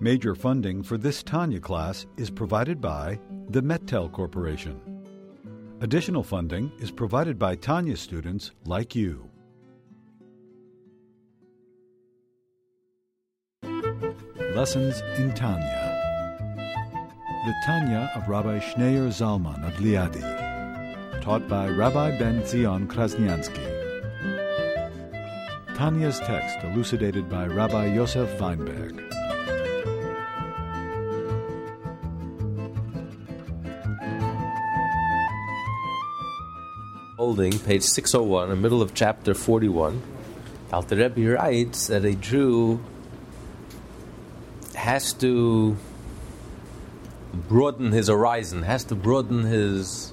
Major funding for this Tanya class is provided by the Mettel Corporation. Additional funding is provided by Tanya students like you. Lessons in Tanya. The Tanya of Rabbi Schneur Zalman of Liadi, taught by Rabbi Ben Zion Krasniansky. Tanya's text elucidated by Rabbi Yosef Weinberg. Holding, page 601, in the middle of chapter 41, Alter Rebbe writes that a Jew has to broaden his horizon, has to broaden his.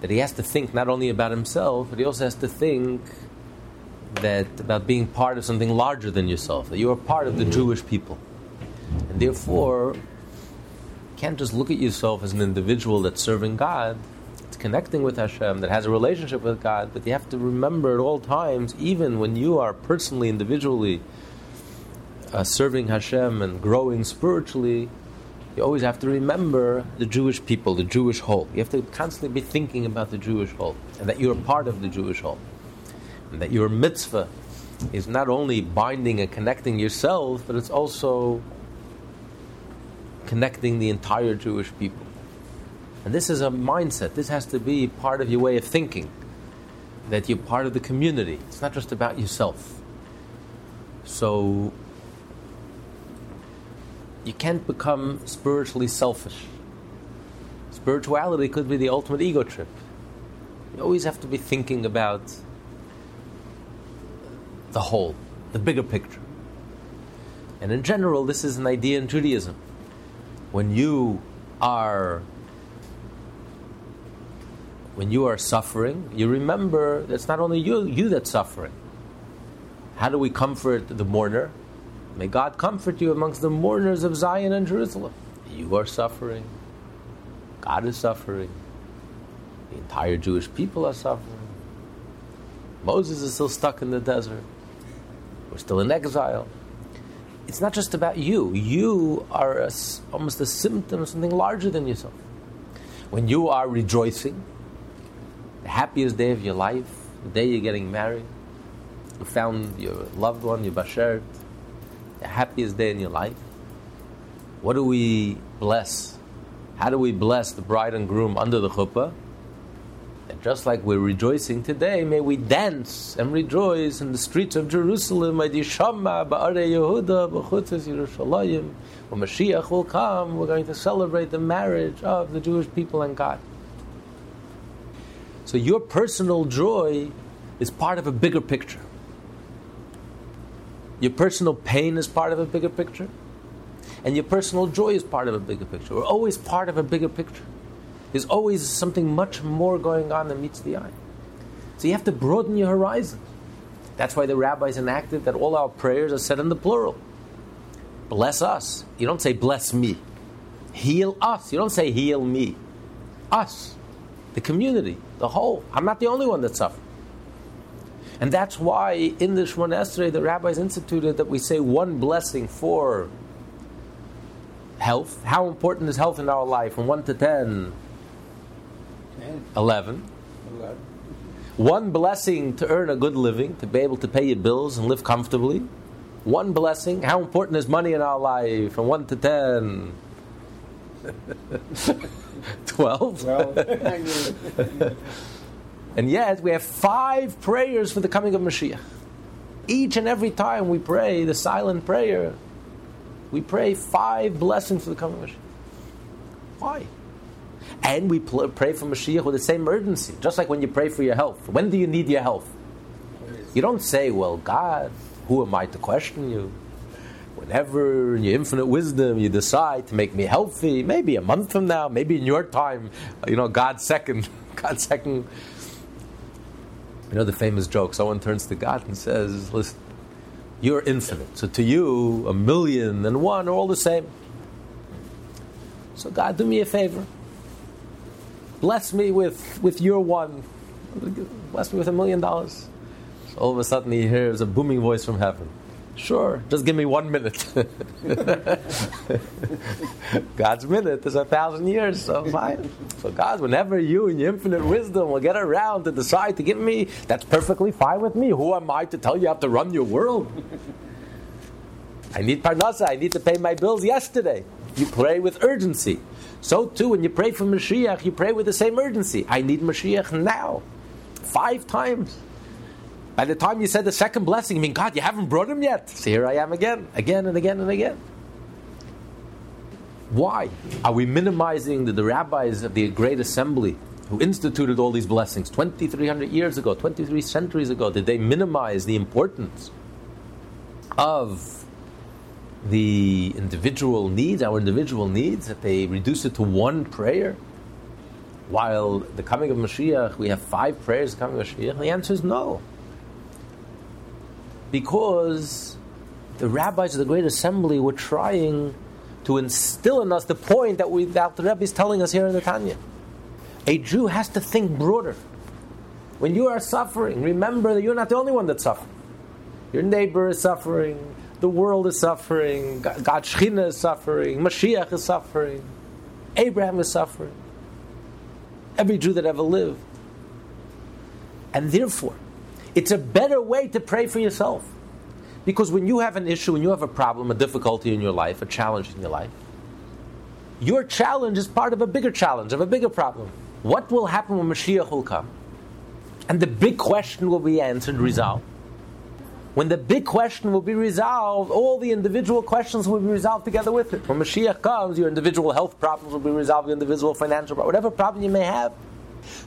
that he has to think not only about himself, but he also has to think that about being part of something larger than yourself, that you are part of the Jewish people. And therefore, you can't just look at yourself as an individual that's serving God, connecting with Hashem, that has a relationship with God, but you have to remember at all times, even when you are personally, individually uh, serving Hashem and growing spiritually, you always have to remember the Jewish people, the Jewish whole. You have to constantly be thinking about the Jewish whole, and that you're part of the Jewish whole. And that your mitzvah is not only binding and connecting yourself, but it's also connecting the entire Jewish people. And this is a mindset. This has to be part of your way of thinking. That you're part of the community. It's not just about yourself. So you can't become spiritually selfish. Spirituality could be the ultimate ego trip. You always have to be thinking about the whole, the bigger picture. And in general, this is an idea in Judaism. When you are when you are suffering, you remember that it's not only you, you that's suffering. How do we comfort the mourner? May God comfort you amongst the mourners of Zion and Jerusalem. You are suffering. God is suffering. The entire Jewish people are suffering. Moses is still stuck in the desert. We're still in exile. It's not just about you. You are a, almost a symptom of something larger than yourself. When you are rejoicing, happiest day of your life, the day you're getting married, you found your loved one, your bashert, the happiest day in your life. What do we bless? How do we bless the bride and groom under the chuppah? And just like we're rejoicing today, may we dance and rejoice in the streets of Jerusalem. When Mashiach will come, we're going to celebrate the marriage of the Jewish people and God. So your personal joy is part of a bigger picture. Your personal pain is part of a bigger picture. And your personal joy is part of a bigger picture. We're always part of a bigger picture. There's always something much more going on than meets the eye. So you have to broaden your horizon. That's why the rabbis enacted that all our prayers are said in the plural. Bless us. You don't say bless me. Heal us. You don't say heal me. Us. The community. The whole. I'm not the only one that suffers. And that's why in the Shemona Esrei, the rabbis instituted that we say one blessing for health. How important is health in our life? From 1 to 10, 11. One blessing to earn a good living, to be able to pay your bills and live comfortably. One blessing. How important is money in our life? From 1 to 10. 12. and yet we have five prayers for the coming of Mashiach. Each and every time we pray the silent prayer, we pray five blessings for the coming of Mashiach. Why? And we pl- pray for Mashiach with the same urgency, just like when you pray for your health. When do you need your health? You don't say, Well, God, who am I to question you? Whenever in your infinite wisdom you decide to make me healthy, maybe a month from now, maybe in your time, you know, God's second, God's second. You know the famous joke, someone turns to God and says, Listen, you're infinite. So to you, a million and one are all the same. So God, do me a favor. Bless me with, with your one. Bless me with a million dollars. So all of a sudden he hears a booming voice from heaven. Sure, just give me one minute. God's minute is a thousand years, so fine. So God, whenever you in your infinite wisdom will get around to decide to give me, that's perfectly fine with me. Who am I to tell you how to run your world? I need parnasa, I need to pay my bills yesterday. You pray with urgency. So too, when you pray for Mashiach, you pray with the same urgency. I need Mashiach now. Five times. By the time you said the second blessing, I mean, God, you haven't brought him yet. So here I am again, again and again and again. Why? Are we minimizing the, the rabbis of the Great Assembly who instituted all these blessings 2,300 years ago, 23 centuries ago? Did they minimize the importance of the individual needs, our individual needs, that they reduce it to one prayer? While the coming of Mashiach, we have five prayers coming of Mashiach? The answer is no because the rabbis of the Great Assembly were trying to instill in us the point that, we, that the Rebbe is telling us here in the Tanya. A Jew has to think broader. When you are suffering, remember that you're not the only one that's suffering. Your neighbor is suffering, the world is suffering, God, Shechina is suffering, Mashiach is suffering, Abraham is suffering, every Jew that ever lived. And therefore, it's a better way to pray for yourself. Because when you have an issue, when you have a problem, a difficulty in your life, a challenge in your life, your challenge is part of a bigger challenge, of a bigger problem. What will happen when Mashiach will come? And the big question will be answered, resolved. When the big question will be resolved, all the individual questions will be resolved together with it. When Mashiach comes, your individual health problems will be resolved, your individual financial problems, whatever problem you may have,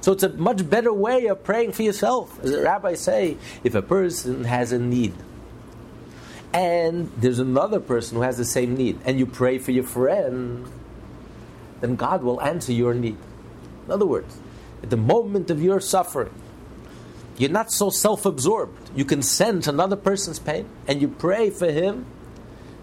so it's a much better way of praying for yourself. As the rabbis say, if a person has a need, and there's another person who has the same need, and you pray for your friend, then God will answer your need. In other words, at the moment of your suffering, you're not so self absorbed. You can sense another person's pain and you pray for him,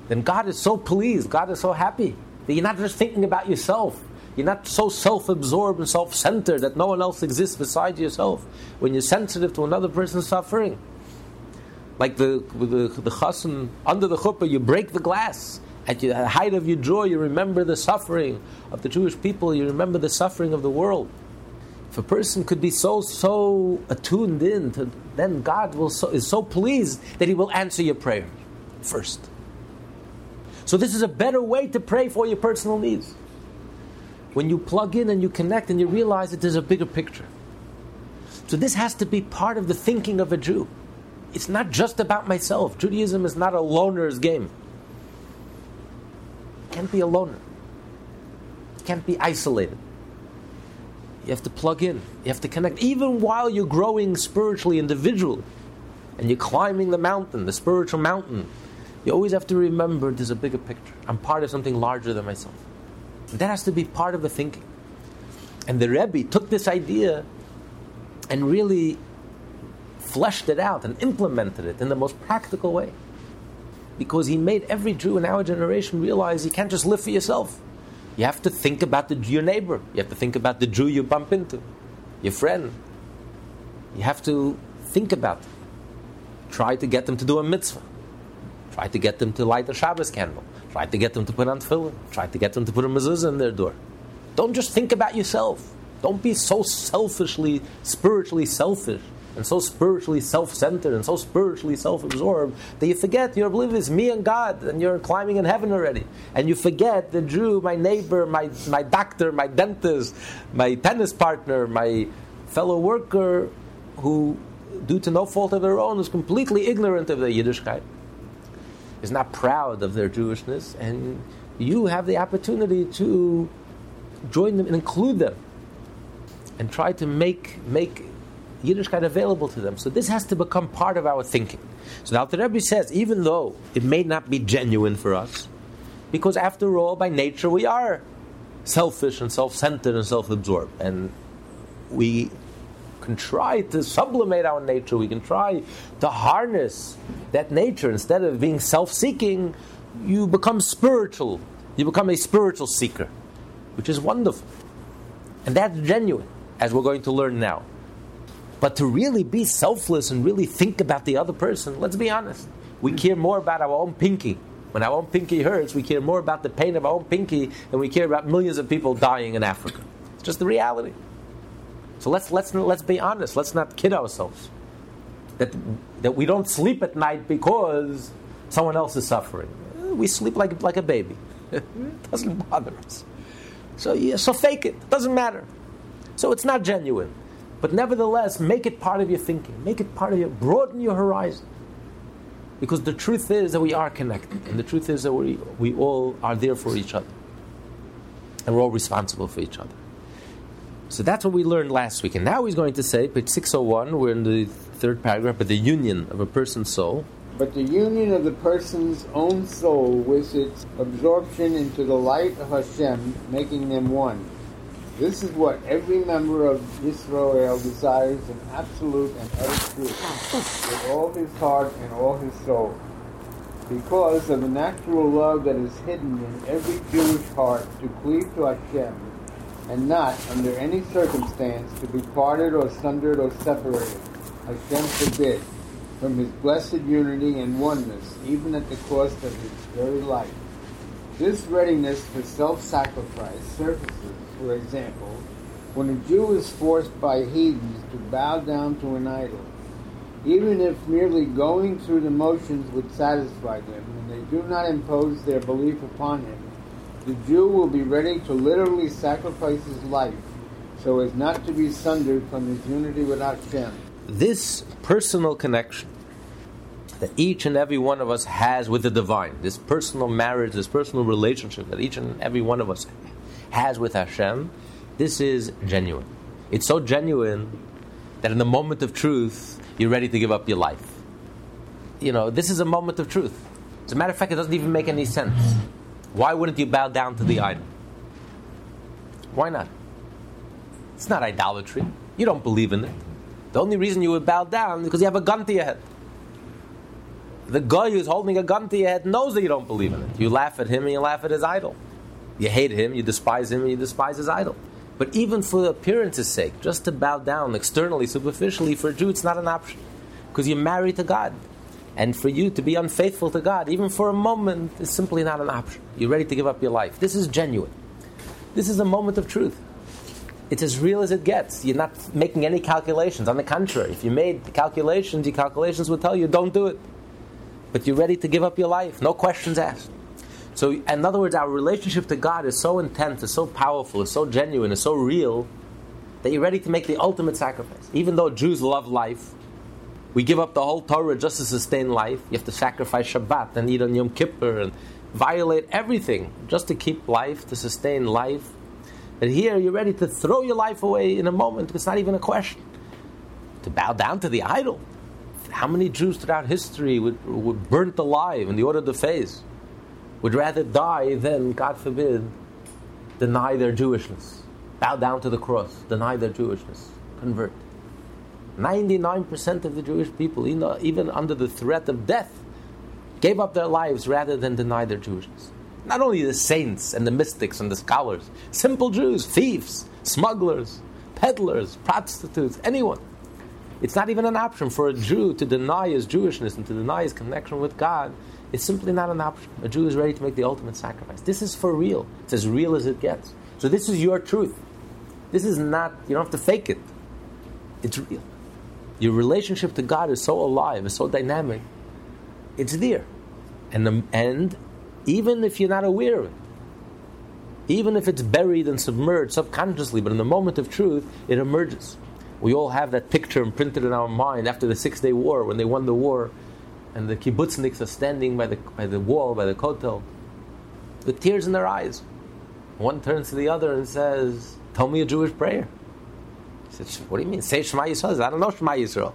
then God is so pleased, God is so happy that you're not just thinking about yourself. You're not so self absorbed and self centered that no one else exists besides yourself. When you're sensitive to another person's suffering, like the, the, the chassan under the chuppah, you break the glass. At the height of your joy, you remember the suffering of the Jewish people, you remember the suffering of the world. If a person could be so, so attuned in, to, then God will so, is so pleased that He will answer your prayer first. So, this is a better way to pray for your personal needs when you plug in and you connect and you realize that there's a bigger picture. So this has to be part of the thinking of a Jew. It's not just about myself. Judaism is not a loner's game. Can't be a loner. Can't be isolated. You have to plug in. You have to connect. Even while you're growing spiritually, individually, and you're climbing the mountain, the spiritual mountain, you always have to remember there's a bigger picture. I'm part of something larger than myself. That has to be part of the thinking. And the Rebbe took this idea and really fleshed it out and implemented it in the most practical way. Because he made every Jew in our generation realize you can't just live for yourself. You have to think about the, your neighbor. You have to think about the Jew you bump into, your friend. You have to think about them. Try to get them to do a mitzvah. Try to get them to light a Shabbos candle. Try to get them to put on tefillin. Try to get them to put a mezuzah in their door. Don't just think about yourself. Don't be so selfishly, spiritually selfish, and so spiritually self-centered, and so spiritually self-absorbed that you forget you're oblivious, me and God, and you're climbing in heaven already. And you forget the Jew, my neighbor, my, my doctor, my dentist, my tennis partner, my fellow worker, who, due to no fault of their own, is completely ignorant of the Yiddishkeit is not proud of their Jewishness, and you have the opportunity to join them and include them, and try to make make Yiddishkeit available to them. So this has to become part of our thinking. So now the Rebbe says, even though it may not be genuine for us, because after all, by nature we are selfish and self-centered and self-absorbed, and we can try to sublimate our nature, we can try to harness that nature. Instead of being self seeking, you become spiritual. You become a spiritual seeker, which is wonderful. And that's genuine, as we're going to learn now. But to really be selfless and really think about the other person, let's be honest. We care more about our own pinky. When our own pinky hurts, we care more about the pain of our own pinky than we care about millions of people dying in Africa. It's just the reality. So let's, let's, let's be honest. Let's not kid ourselves. That, that we don't sleep at night because someone else is suffering. We sleep like, like a baby. it doesn't bother us. So, yeah, so fake it. it. Doesn't matter. So it's not genuine. But nevertheless, make it part of your thinking. Make it part of your, broaden your horizon. Because the truth is that we are connected. And the truth is that we, we all are there for each other. And we're all responsible for each other. So that's what we learned last week. And now he's going to say, page 601, we're in the third paragraph, but the union of a person's soul. But the union of the person's own soul with its absorption into the light of Hashem, making them one. This is what every member of Israel desires in absolute and utter truth, with all his heart and all his soul. Because of the natural love that is hidden in every Jewish heart to cleave to Hashem, and not, under any circumstance, to be parted or sundered or separated. Hashem forbid, from his blessed unity and oneness, even at the cost of his very life. This readiness for self-sacrifice surfaces, for example, when a Jew is forced by heathens to bow down to an idol. Even if merely going through the motions would satisfy them, and they do not impose their belief upon him, the Jew will be ready to literally sacrifice his life so as not to be sundered from his unity with Hashem. This personal connection that each and every one of us has with the divine, this personal marriage, this personal relationship that each and every one of us has with Hashem, this is genuine. It's so genuine that in the moment of truth, you're ready to give up your life. You know, this is a moment of truth. As a matter of fact, it doesn't even make any sense. Why wouldn't you bow down to the idol? Why not? It's not idolatry. You don't believe in it. The only reason you would bow down is because you have a gun to your head. The guy who's holding a gun to your head knows that you don't believe in it. You laugh at him and you laugh at his idol. You hate him, you despise him, and you despise his idol. But even for appearance's sake, just to bow down externally, superficially, for a Jew, it's not an option. Because you're married to God. And for you to be unfaithful to God, even for a moment, is simply not an option. You're ready to give up your life. This is genuine. This is a moment of truth. It's as real as it gets. You're not making any calculations. On the contrary, if you made the calculations, your calculations would tell you don't do it. But you're ready to give up your life, no questions asked. So, in other words, our relationship to God is so intense, is so powerful, is so genuine, is so real that you're ready to make the ultimate sacrifice. Even though Jews love life, we give up the whole Torah just to sustain life. You have to sacrifice Shabbat and eat on Yom Kippur and violate everything just to keep life, to sustain life. And here you're ready to throw your life away in a moment. It's not even a question. To bow down to the idol. How many Jews throughout history would, would burnt alive in the order of the phase? Would rather die than, God forbid, deny their Jewishness. Bow down to the cross, deny their Jewishness, convert. 99% of the Jewish people, even under the threat of death, gave up their lives rather than deny their Jewishness. Not only the saints and the mystics and the scholars, simple Jews, thieves, smugglers, peddlers, prostitutes, anyone. It's not even an option for a Jew to deny his Jewishness and to deny his connection with God. It's simply not an option. A Jew is ready to make the ultimate sacrifice. This is for real. It's as real as it gets. So this is your truth. This is not, you don't have to fake it. It's real. Your relationship to God is so alive, is so dynamic. It's there. And, the, and even if you're not aware of it, even if it's buried and submerged subconsciously, but in the moment of truth, it emerges. We all have that picture imprinted in our mind after the Six Day War, when they won the war, and the kibbutzniks are standing by the, by the wall, by the kotel, with tears in their eyes. One turns to the other and says, Tell me a Jewish prayer. Said, What do you mean? Say Shema Yisrael. I don't know Shema Yisrael.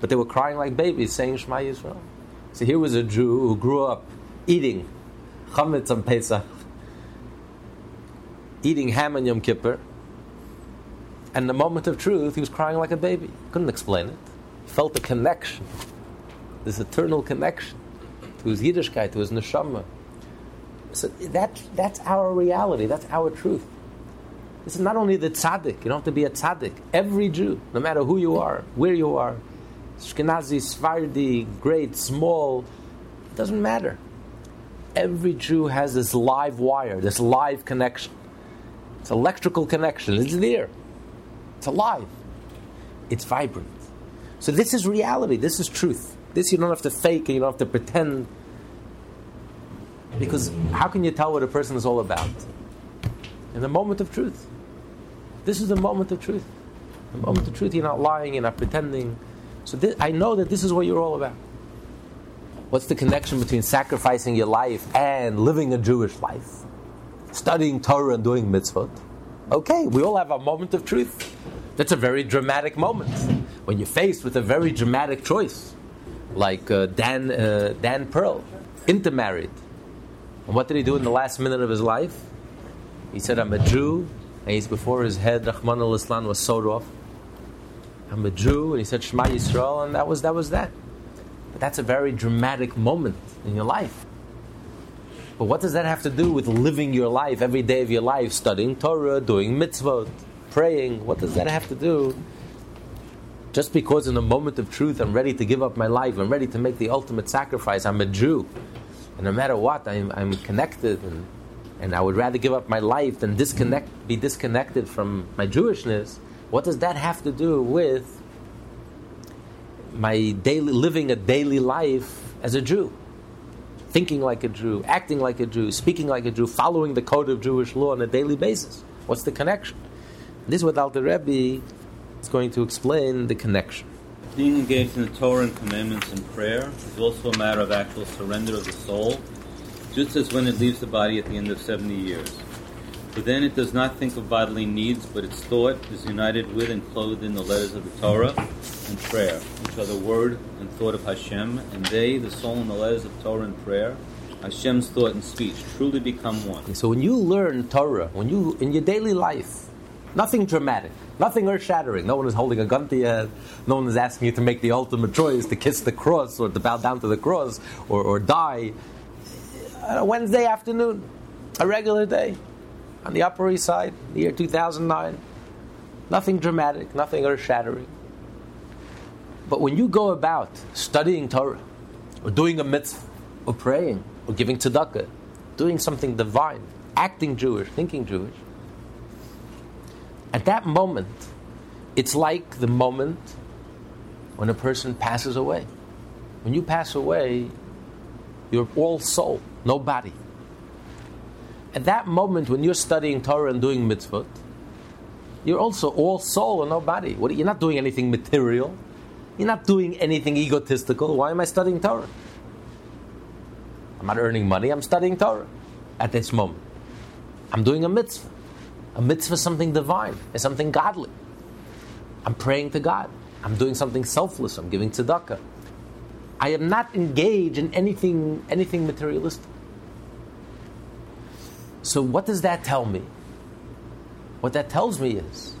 But they were crying like babies saying Shema Yisrael. So here was a Jew who grew up eating chametz on Pesach, eating ham on Yom Kippur, and the moment of truth, he was crying like a baby. Couldn't explain it. Felt a connection, this eternal connection to his Yiddishkeit, to his neshama. So that, that's our reality, that's our truth. This is not only the tzaddik, you don't have to be a tzaddik. Every Jew, no matter who you are, where you are, Ashkenazi, Sephardi, great, small, it doesn't matter. Every Jew has this live wire, this live connection. It's electrical connection. It's there. It's alive. It's vibrant. So this is reality. This is truth. This you don't have to fake and you don't have to pretend. Because how can you tell what a person is all about? In the moment of truth. This is the moment of truth. The moment of truth, you're not lying, you're not pretending. So this, I know that this is what you're all about. What's the connection between sacrificing your life and living a Jewish life? Studying Torah and doing mitzvot. Okay, we all have a moment of truth. That's a very dramatic moment. When you're faced with a very dramatic choice, like uh, Dan, uh, Dan Pearl, intermarried. And what did he do in the last minute of his life? He said, I'm a Jew, and he's before his head, Rahman al Islam was sewed off. I'm a Jew, and he said Shema Yisrael, and that was that. Was that. But that's a very dramatic moment in your life. But what does that have to do with living your life every day of your life, studying Torah, doing mitzvot, praying? What does that have to do? Just because in a moment of truth I'm ready to give up my life, I'm ready to make the ultimate sacrifice, I'm a Jew. And no matter what, I'm, I'm connected and, and I would rather give up my life than disconnect, be disconnected from my Jewishness. What does that have to do with my daily living a daily life as a Jew? Thinking like a Jew, acting like a Jew, speaking like a Jew, following the code of Jewish law on a daily basis. What's the connection? This is what Alter Rebbe is going to explain the connection. Being engaged in the Torah and commandments and prayer is also a matter of actual surrender of the soul, just as when it leaves the body at the end of 70 years. For then it does not think of bodily needs, but its thought is united with and clothed in the letters of the Torah and prayer, which are the word and thought of Hashem, and they, the soul and the letters of Torah and prayer, Hashem's thought and speech, truly become one. So when you learn Torah, when you in your daily life, nothing dramatic, nothing earth-shattering. No one is holding a gun to your head. No one is asking you to make the ultimate choice to kiss the cross or to bow down to the cross or, or die. A Wednesday afternoon, a regular day on the Upper East Side, the year 2009. Nothing dramatic, nothing earth shattering. But when you go about studying Torah, or doing a mitzvah, or praying, or giving tzedakah, doing something divine, acting Jewish, thinking Jewish, at that moment, it's like the moment when a person passes away. When you pass away, you're all soul, no body. At that moment, when you're studying Torah and doing mitzvot, you're also all soul and no body. You're not doing anything material. You're not doing anything egotistical. Why am I studying Torah? I'm not earning money. I'm studying Torah at this moment. I'm doing a mitzvah. A mitzvah is something divine. It's something godly. I'm praying to God. I'm doing something selfless. I'm giving tzedakah. I am not engaged in anything, anything materialistic. So, what does that tell me? What that tells me is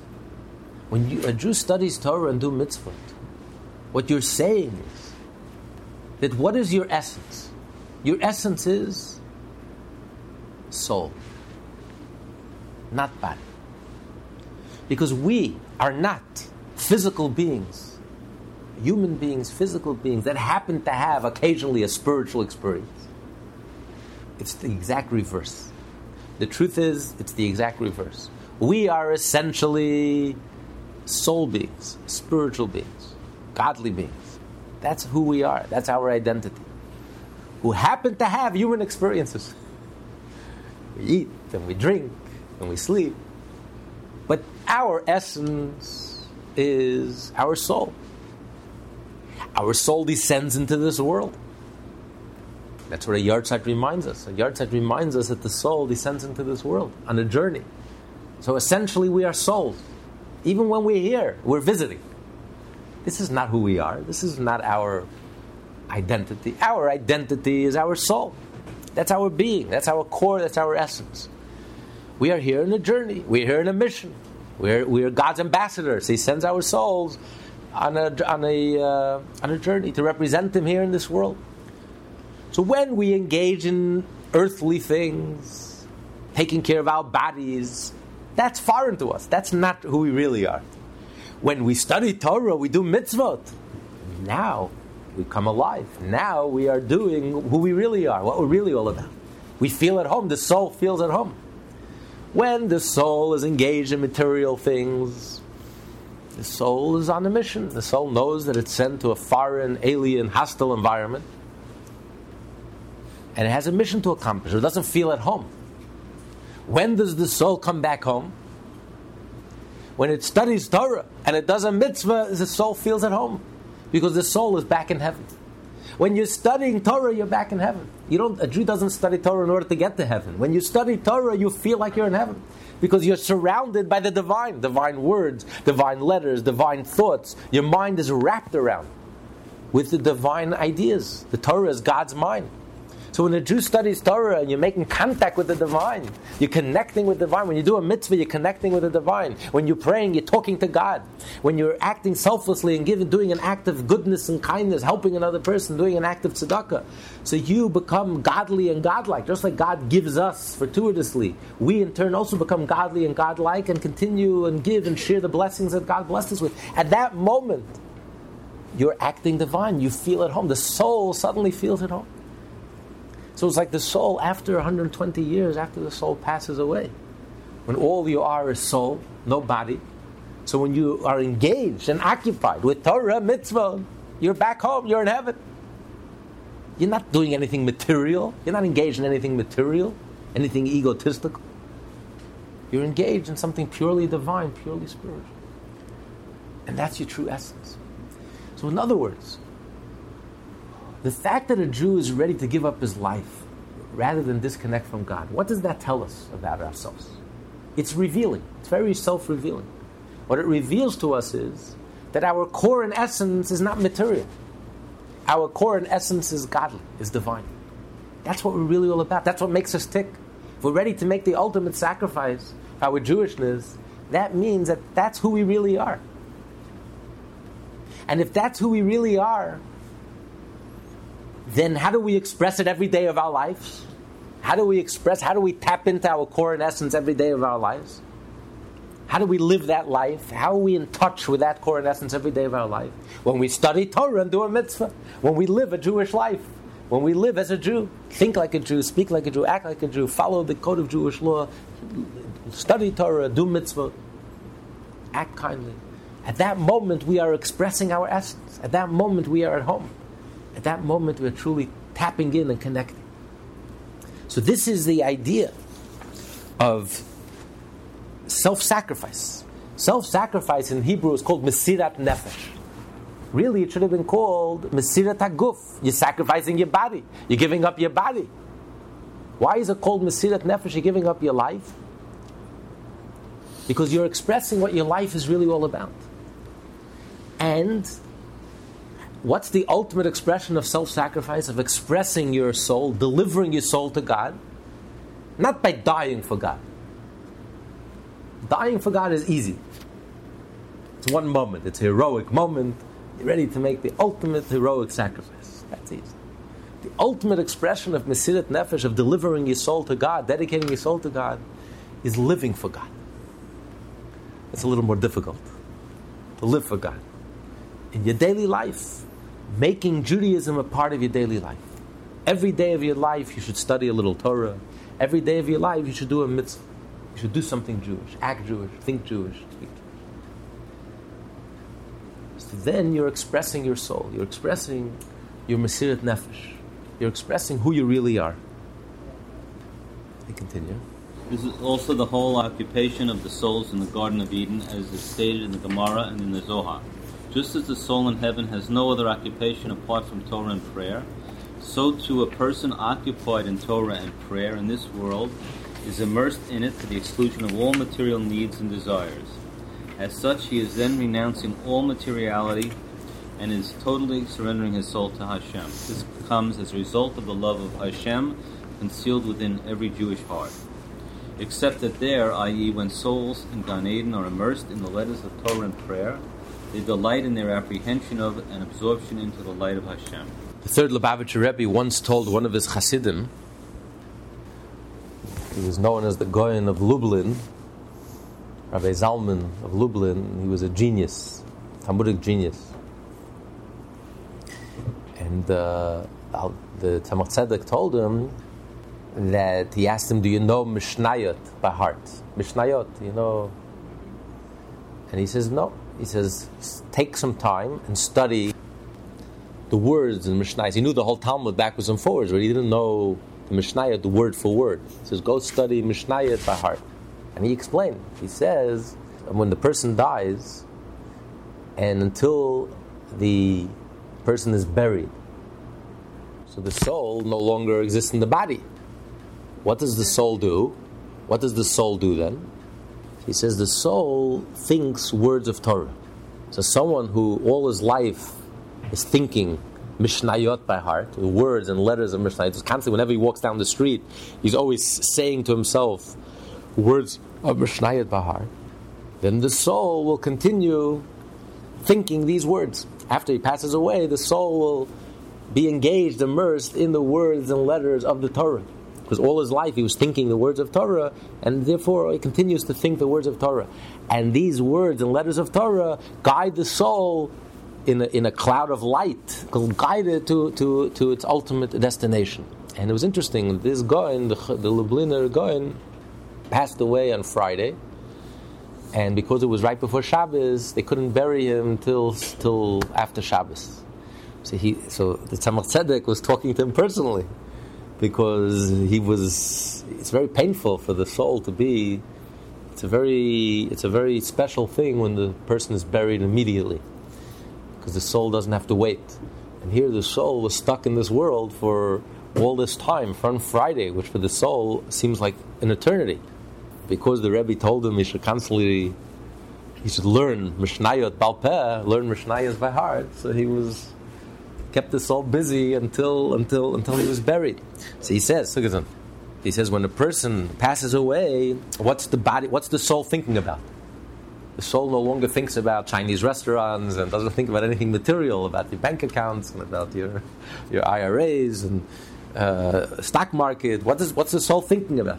when you, a Jew studies Torah and do mitzvot, what you're saying is that what is your essence? Your essence is soul, not body. Because we are not physical beings, human beings, physical beings that happen to have occasionally a spiritual experience. It's the exact reverse. The truth is, it's the exact reverse. We are essentially soul beings, spiritual beings, godly beings. That's who we are. That's our identity. Who happen to have human experiences. We eat and we drink and we sleep. But our essence is our soul. Our soul descends into this world. That's what a yahrzeit reminds us. A yahrzeit reminds us that the soul descends into this world on a journey. So essentially, we are souls. Even when we're here, we're visiting. This is not who we are. This is not our identity. Our identity is our soul. That's our being. That's our core. That's our essence. We are here in a journey. We're here in a mission. We're, we're God's ambassadors. He sends our souls on a, on, a, uh, on a journey to represent Him here in this world. So when we engage in earthly things, taking care of our bodies, that's foreign to us. That's not who we really are. When we study Torah, we do mitzvot. now we come alive. Now we are doing who we really are, what we're really all about. We feel at home. The soul feels at home. When the soul is engaged in material things, the soul is on a mission. The soul knows that it's sent to a foreign, alien, hostile environment. And it has a mission to accomplish. It doesn't feel at home. When does the soul come back home? When it studies Torah and it does a mitzvah, the soul feels at home because the soul is back in heaven. When you're studying Torah, you're back in heaven. You don't, a Jew doesn't study Torah in order to get to heaven. When you study Torah, you feel like you're in heaven because you're surrounded by the divine, divine words, divine letters, divine thoughts. Your mind is wrapped around with the divine ideas. The Torah is God's mind. So when a Jew studies Torah and you're making contact with the divine, you're connecting with the divine. When you do a mitzvah, you're connecting with the divine. When you're praying, you're talking to God. When you're acting selflessly and giving, doing an act of goodness and kindness, helping another person, doing an act of tzedakah. So you become godly and godlike, just like God gives us fortuitously. We in turn also become godly and godlike and continue and give and share the blessings that God blessed us with. At that moment, you're acting divine. You feel at home. The soul suddenly feels at home. So it's like the soul after 120 years, after the soul passes away. When all you are is soul, no body. So when you are engaged and occupied with Torah, mitzvah, you're back home, you're in heaven. You're not doing anything material. You're not engaged in anything material, anything egotistical. You're engaged in something purely divine, purely spiritual. And that's your true essence. So, in other words, the fact that a Jew is ready to give up his life rather than disconnect from God, what does that tell us about ourselves? It's revealing, it's very self revealing. What it reveals to us is that our core and essence is not material. Our core and essence is godly, is divine. That's what we're really all about. That's what makes us tick. If we're ready to make the ultimate sacrifice, our Jewishness, that means that that's who we really are. And if that's who we really are, then how do we express it every day of our lives? How do we express, how do we tap into our core and essence every day of our lives? How do we live that life? How are we in touch with that core and essence every day of our life? When we study Torah and do a mitzvah, when we live a Jewish life, when we live as a Jew, think like a Jew, speak like a Jew, act like a Jew, follow the code of Jewish law, study Torah, do mitzvah, act kindly. At that moment, we are expressing our essence. At that moment, we are at home. At that moment, we're truly tapping in and connecting. So, this is the idea of self sacrifice. Self sacrifice in Hebrew is called Mesirat Nefesh. Really, it should have been called Mesirat Haguf. You're sacrificing your body, you're giving up your body. Why is it called Mesirat Nefesh? You're giving up your life? Because you're expressing what your life is really all about. And what's the ultimate expression of self sacrifice, of expressing your soul, delivering your soul to God? Not by dying for God. Dying for God is easy. It's one moment, it's a heroic moment. You're ready to make the ultimate heroic sacrifice. That's easy. The ultimate expression of Mesirat Nefesh, of delivering your soul to God, dedicating your soul to God, is living for God. It's a little more difficult to live for God. In your daily life, making Judaism a part of your daily life. Every day of your life, you should study a little Torah. Every day of your life, you should do a mitzvah. You should do something Jewish, act Jewish, think Jewish, speak Jewish. So then you're expressing your soul. You're expressing your Mesirat Nefesh. You're expressing who you really are. I continue. This is also the whole occupation of the souls in the Garden of Eden, as is stated in the Gemara and in the Zohar. Just as the soul in heaven has no other occupation apart from Torah and prayer, so too a person occupied in Torah and prayer in this world is immersed in it to the exclusion of all material needs and desires. As such, he is then renouncing all materiality and is totally surrendering his soul to Hashem. This comes as a result of the love of Hashem concealed within every Jewish heart. Except that there, i.e., when souls in Gan Eden are immersed in the letters of Torah and prayer, they delight in their apprehension of and absorption into the light of Hashem. The third Lubavitcher Rebbe once told one of his Hasidim, he was known as the Gaon of Lublin, Rabbi Zalman of Lublin, he was a genius, Talmudic genius. And uh, the Tzemach Tzedek told him that he asked him, "Do you know Mishnayot by heart? Mishnayot, you know?" And he says, "No." He says, "Take some time and study the words in Mishnayot." He knew the whole Talmud backwards and forwards, but he didn't know the Mishnayot, the word for word. He says, "Go study Mishnayot by heart." And he explained. He says, when the person dies, and until the person is buried, so the soul no longer exists in the body. What does the soul do? What does the soul do then? He says the soul thinks words of Torah. So someone who all his life is thinking Mishnayot by heart, words and letters of Mishnayot, constantly whenever he walks down the street, he's always saying to himself words of Mishnayot by heart. Then the soul will continue thinking these words. After he passes away, the soul will be engaged, immersed in the words and letters of the Torah because all his life he was thinking the words of Torah, and therefore he continues to think the words of Torah. And these words and letters of Torah guide the soul in a, in a cloud of light, guide it to, to, to its ultimate destination. And it was interesting, this Gaon, the, the Lubliner Gaon, passed away on Friday. And because it was right before Shabbos, they couldn't bury him till, till after Shabbos. So, he, so the Tzemach Tzedek was talking to him personally because he was. It's very painful for the soul to be. It's a very. It's a very special thing when the person is buried immediately, because the soul doesn't have to wait. And here, the soul was stuck in this world for all this time, from Friday, which for the soul seems like an eternity, because the Rebbe told him he should constantly. He should learn Mishnayot Balpeh, learn Mishnayot by heart. So he was kept us all busy until until until he was buried. So he says, he says, when a person passes away, what's the body? What's the soul thinking about? The soul no longer thinks about Chinese restaurants and doesn't think about anything material, about your bank accounts and about your your IRAs and uh, stock market. What is what's the soul thinking about?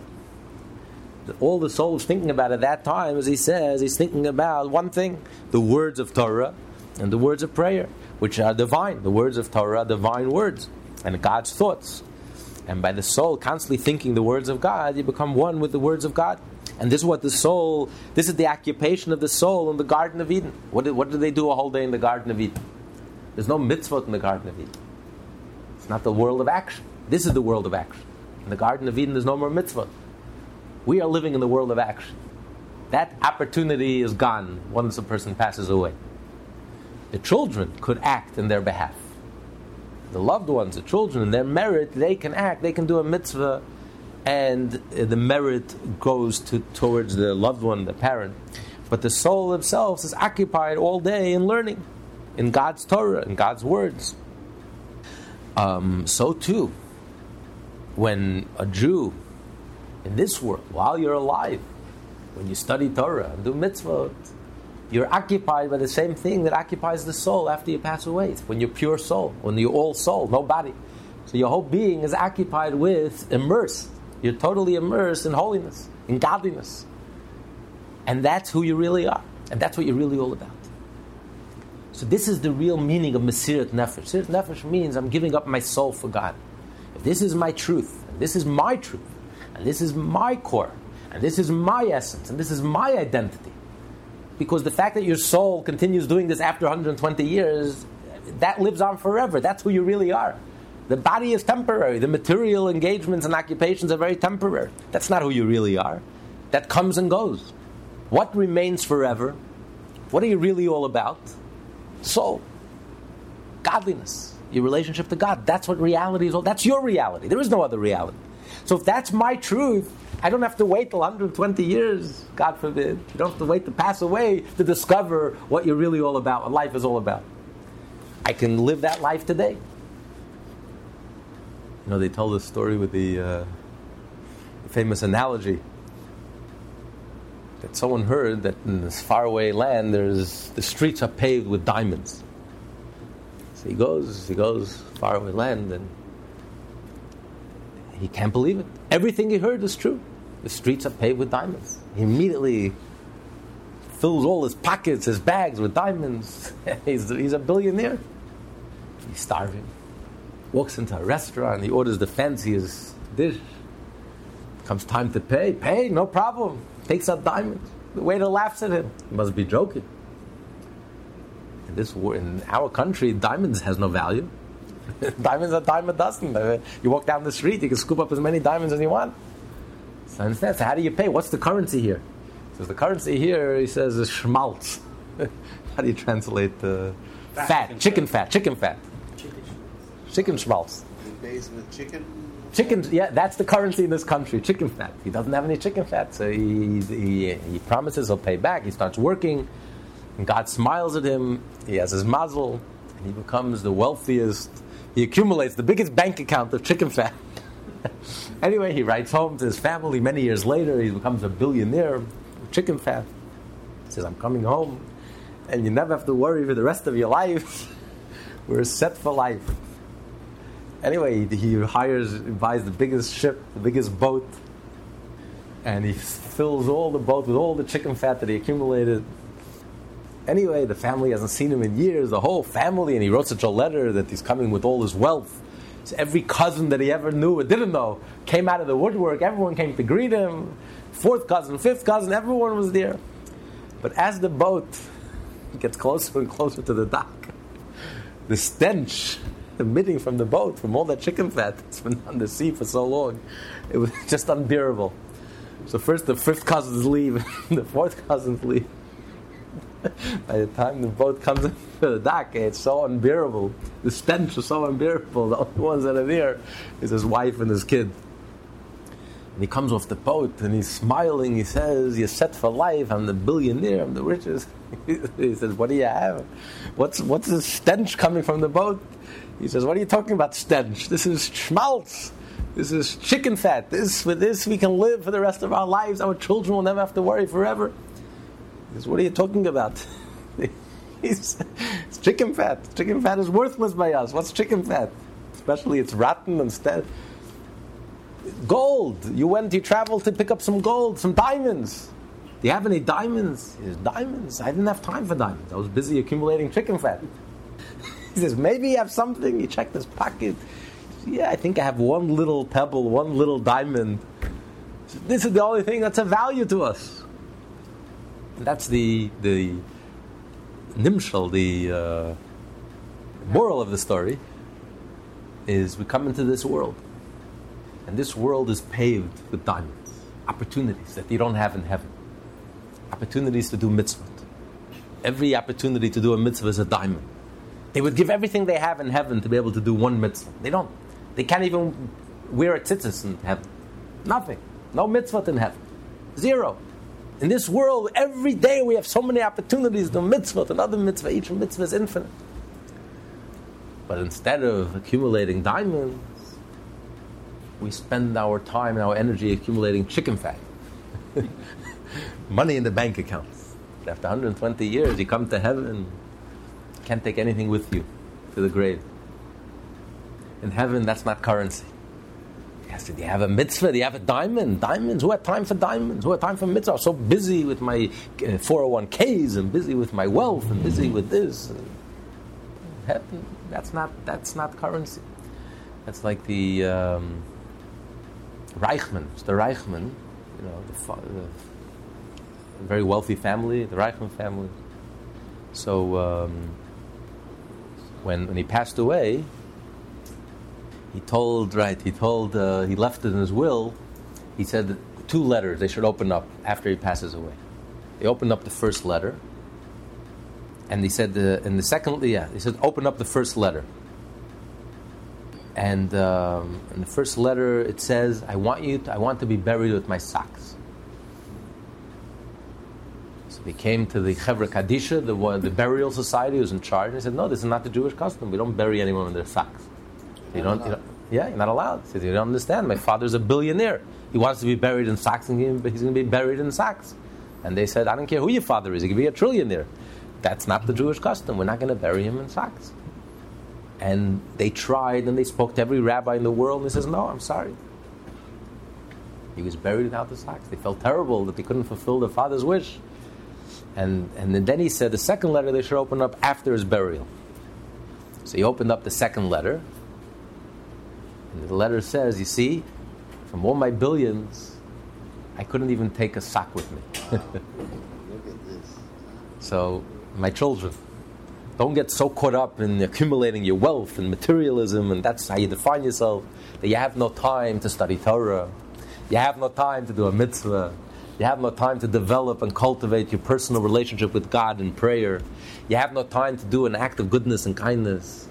All the soul is thinking about at that time, as he says, he's thinking about one thing: the words of Torah and the words of prayer which are divine. The words of Torah divine words and God's thoughts. And by the soul constantly thinking the words of God, you become one with the words of God. And this is what the soul, this is the occupation of the soul in the Garden of Eden. What did, what did they do a whole day in the Garden of Eden? There's no mitzvot in the Garden of Eden. It's not the world of action. This is the world of action. In the Garden of Eden, there's no more mitzvot. We are living in the world of action. That opportunity is gone once a person passes away the children could act in their behalf. The loved ones, the children, in their merit, they can act, they can do a mitzvah, and the merit goes to, towards the loved one, the parent. But the soul itself is occupied all day in learning, in God's Torah, in God's words. Um, so too, when a Jew in this world, while you're alive, when you study Torah and do mitzvot, you're occupied by the same thing that occupies the soul after you pass away. When you're pure soul, when you're all soul, no body. So your whole being is occupied with, immersed. You're totally immersed in holiness, in godliness. And that's who you really are. And that's what you're really all about. So this is the real meaning of Mesirat Nefesh. Mesirat Nefesh means I'm giving up my soul for God. If this is my truth, and this is my truth, and this is my core, and this is my essence, and this is my identity, because the fact that your soul continues doing this after 120 years, that lives on forever. That's who you really are. The body is temporary. The material engagements and occupations are very temporary. That's not who you really are. That comes and goes. What remains forever? What are you really all about? Soul. Godliness. Your relationship to God. That's what reality is all. That's your reality. There is no other reality. So if that's my truth, I don't have to wait till 120 years, God forbid. You don't have to wait to pass away to discover what you're really all about, what life is all about. I can live that life today. You know, they tell this story with the, uh, famous analogy that someone heard that in this faraway land, there's the streets are paved with diamonds. So he goes, he goes faraway land, and he can't believe it. Everything he heard is true. The streets are paved with diamonds. He immediately fills all his pockets, his bags with diamonds. he's, he's a billionaire. He's starving. walks into a restaurant, he orders the fanciest dish. Comes time to pay, pay, no problem. Takes out diamonds. The waiter laughs at him. He must be joking. In this in our country, diamonds has no value. diamonds are dime a dozen. Uh, you walk down the street, you can scoop up as many diamonds as you want. So instead, so how do you pay? What's the currency here? So the currency here, he says, is schmaltz. how do you translate the fat? fat chicken fat, chicken fat. Chicken, chicken schmaltz. Based with chicken? Chicken, yeah, that's the currency in this country, chicken fat. He doesn't have any chicken fat, so he, he, he promises he'll pay back. He starts working, and God smiles at him. He has his mazel, and he becomes the wealthiest. He accumulates the biggest bank account of chicken fat. anyway, he writes home to his family many years later. He becomes a billionaire of chicken fat. He says, I'm coming home, and you never have to worry for the rest of your life. We're set for life. Anyway, he hires, buys the biggest ship, the biggest boat, and he fills all the boat with all the chicken fat that he accumulated. Anyway, the family hasn't seen him in years, the whole family, and he wrote such a letter that he's coming with all his wealth. So every cousin that he ever knew or didn't know came out of the woodwork. Everyone came to greet him. Fourth cousin, fifth cousin, everyone was there. But as the boat gets closer and closer to the dock, the stench emitting from the boat, from all that chicken fat that's been on the sea for so long. It was just unbearable. So first the fifth cousins leave, the fourth cousins leave. By the time the boat comes into the dock, it's so unbearable. The stench is so unbearable. The only ones that are there is his wife and his kid. And he comes off the boat and he's smiling. He says, You're set for life. I'm the billionaire. I'm the richest. he says, What do you have? What's, what's the stench coming from the boat? He says, What are you talking about, stench? This is schmaltz. This is chicken fat. This with this we can live for the rest of our lives. Our children will never have to worry forever. He says, What are you talking about? it's chicken fat. Chicken fat is worthless by us. What's chicken fat? Especially it's rotten instead. Gold. You went, you traveled to pick up some gold, some diamonds. Do you have any diamonds? He says, Diamonds? I didn't have time for diamonds. I was busy accumulating chicken fat. He says, maybe you have something. You check this pocket. Yeah, I think I have one little pebble, one little diamond. This is the only thing that's of value to us. That's the the nimshal, the uh, moral of the story. Is we come into this world, and this world is paved with diamonds, opportunities that you don't have in heaven, opportunities to do mitzvah. Every opportunity to do a mitzvah is a diamond. They would give everything they have in heaven to be able to do one mitzvah. They don't. They can't even wear a tzitzis in heaven. Nothing. No mitzvah in heaven. Zero. In this world, every day we have so many opportunities to mitzvah, another mitzvah. Each mitzvah is infinite. But instead of accumulating diamonds, we spend our time and our energy accumulating chicken fat. Money in the bank accounts. After 120 years, you come to heaven can't take anything with you to the grave. In heaven, that's not currency. Do you have a mitzvah? You have a diamond? Diamonds? Who had time for diamonds? Who had time for mitzvah? I'm so busy with my 401ks uh, and busy with my wealth and busy with this. That's not, that's not currency. That's like the um, Reichman. The Reichman, you know, the, the very wealthy family, the Reichman family. So um, when, when he passed away, he told, right, he told, uh, he left it in his will. He said two letters they should open up after he passes away. They opened up the first letter, and he said, the, in the second, yeah, he said, open up the first letter. And um, in the first letter, it says, I want you, to, I want to be buried with my socks. So they came to the Chevra Kadisha, the, the burial society who was in charge, and they said, No, this is not the Jewish custom. We don't bury anyone in their socks. You don't, you don't, yeah, you're not allowed. He says, you don't understand. My father's a billionaire. He wants to be buried in socks, and he's going to be buried in socks. And they said, I don't care who your father is, he could be a trillionaire. That's not the Jewish custom. We're not going to bury him in socks. And they tried and they spoke to every rabbi in the world, and he says, No, I'm sorry. He was buried without the socks. They felt terrible that they couldn't fulfill their father's wish. And, and then he said the second letter they should open up after his burial. So he opened up the second letter, And the letter says, You see, from all my billions, I couldn't even take a sock with me. Look at this. So, my children, don't get so caught up in accumulating your wealth and materialism, and that's how you define yourself, that you have no time to study Torah. You have no time to do a mitzvah. You have no time to develop and cultivate your personal relationship with God in prayer. You have no time to do an act of goodness and kindness.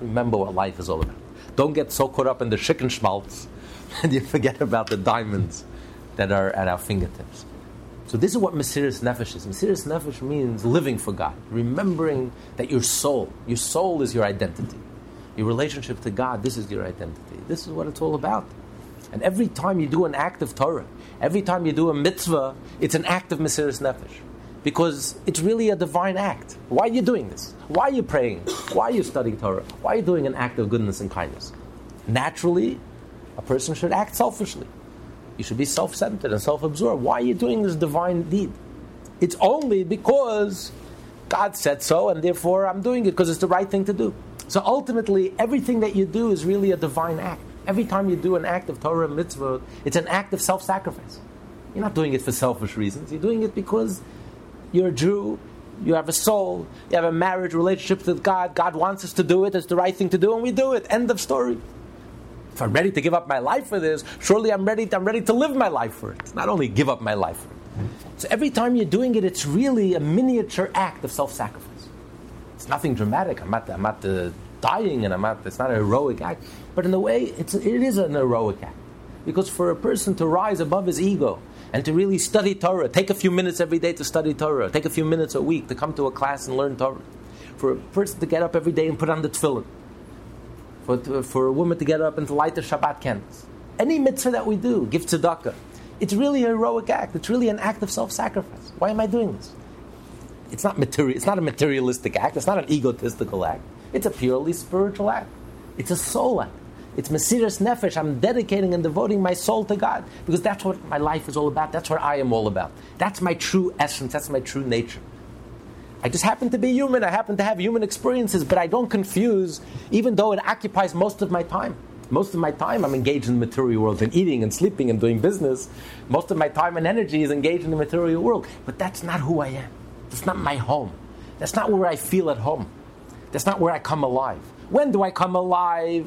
Remember what life is all about. Don't get so caught up in the chicken schmaltz and you forget about the diamonds that are at our fingertips. So this is what Mesiris Nefesh is. Mesiris Nefesh means living for God, remembering that your soul, your soul is your identity. Your relationship to God, this is your identity. This is what it's all about. And every time you do an act of Torah, every time you do a mitzvah, it's an act of Mesiris Nefesh. Because it's really a divine act. Why are you doing this? Why are you praying? Why are you studying Torah? Why are you doing an act of goodness and kindness? Naturally, a person should act selfishly. You should be self centered and self absorbed. Why are you doing this divine deed? It's only because God said so, and therefore I'm doing it because it's the right thing to do. So ultimately, everything that you do is really a divine act. Every time you do an act of Torah mitzvah, it's an act of self sacrifice. You're not doing it for selfish reasons. You're doing it because you're a Jew, you have a soul, you have a marriage relationship with God. God wants us to do it, it's the right thing to do, and we do it. End of story. If I'm ready to give up my life for this, surely I'm ready, I'm ready to live my life for it. Not only give up my life for it. So every time you're doing it, it's really a miniature act of self sacrifice. It's nothing dramatic. I'm not, I'm not uh, dying and I'm not, it's not a heroic act. But in a way, it's, it is an heroic act. Because for a person to rise above his ego and to really study Torah, take a few minutes every day to study Torah, take a few minutes a week to come to a class and learn Torah, for a person to get up every day and put on the tefillin, for, for a woman to get up and to light the Shabbat candles. Any mitzvah that we do, give tzedakah, it's really a heroic act. It's really an act of self-sacrifice. Why am I doing this? It's not material. It's not a materialistic act. It's not an egotistical act. It's a purely spiritual act. It's a soul act. It's Mesiris Nefesh. I'm dedicating and devoting my soul to God because that's what my life is all about. That's what I am all about. That's my true essence. That's my true nature. I just happen to be human. I happen to have human experiences, but I don't confuse, even though it occupies most of my time. Most of my time I'm engaged in the material world and eating and sleeping and doing business. Most of my time and energy is engaged in the material world. But that's not who I am. That's not my home. That's not where I feel at home. That's not where I come alive. When do I come alive?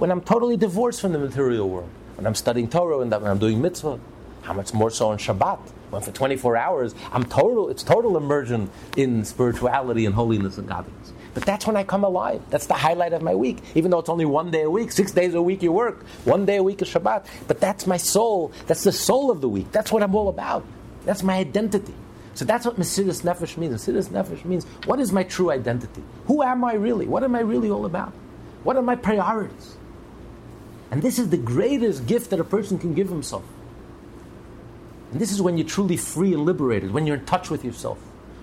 When I'm totally divorced from the material world. When I'm studying Torah and when I'm doing mitzvah. How much more so on Shabbat? When for 24 hours, I'm total, it's total immersion in spirituality and holiness and godliness. But that's when I come alive. That's the highlight of my week. Even though it's only one day a week, six days a week you work, one day a week is Shabbat. But that's my soul. That's the soul of the week. That's what I'm all about. That's my identity. So that's what Mesiris Nefesh means. Mesiris Nefesh means what is my true identity? Who am I really? What am I really all about? What are my priorities? And this is the greatest gift that a person can give himself. And this is when you're truly free and liberated, when you're in touch with yourself,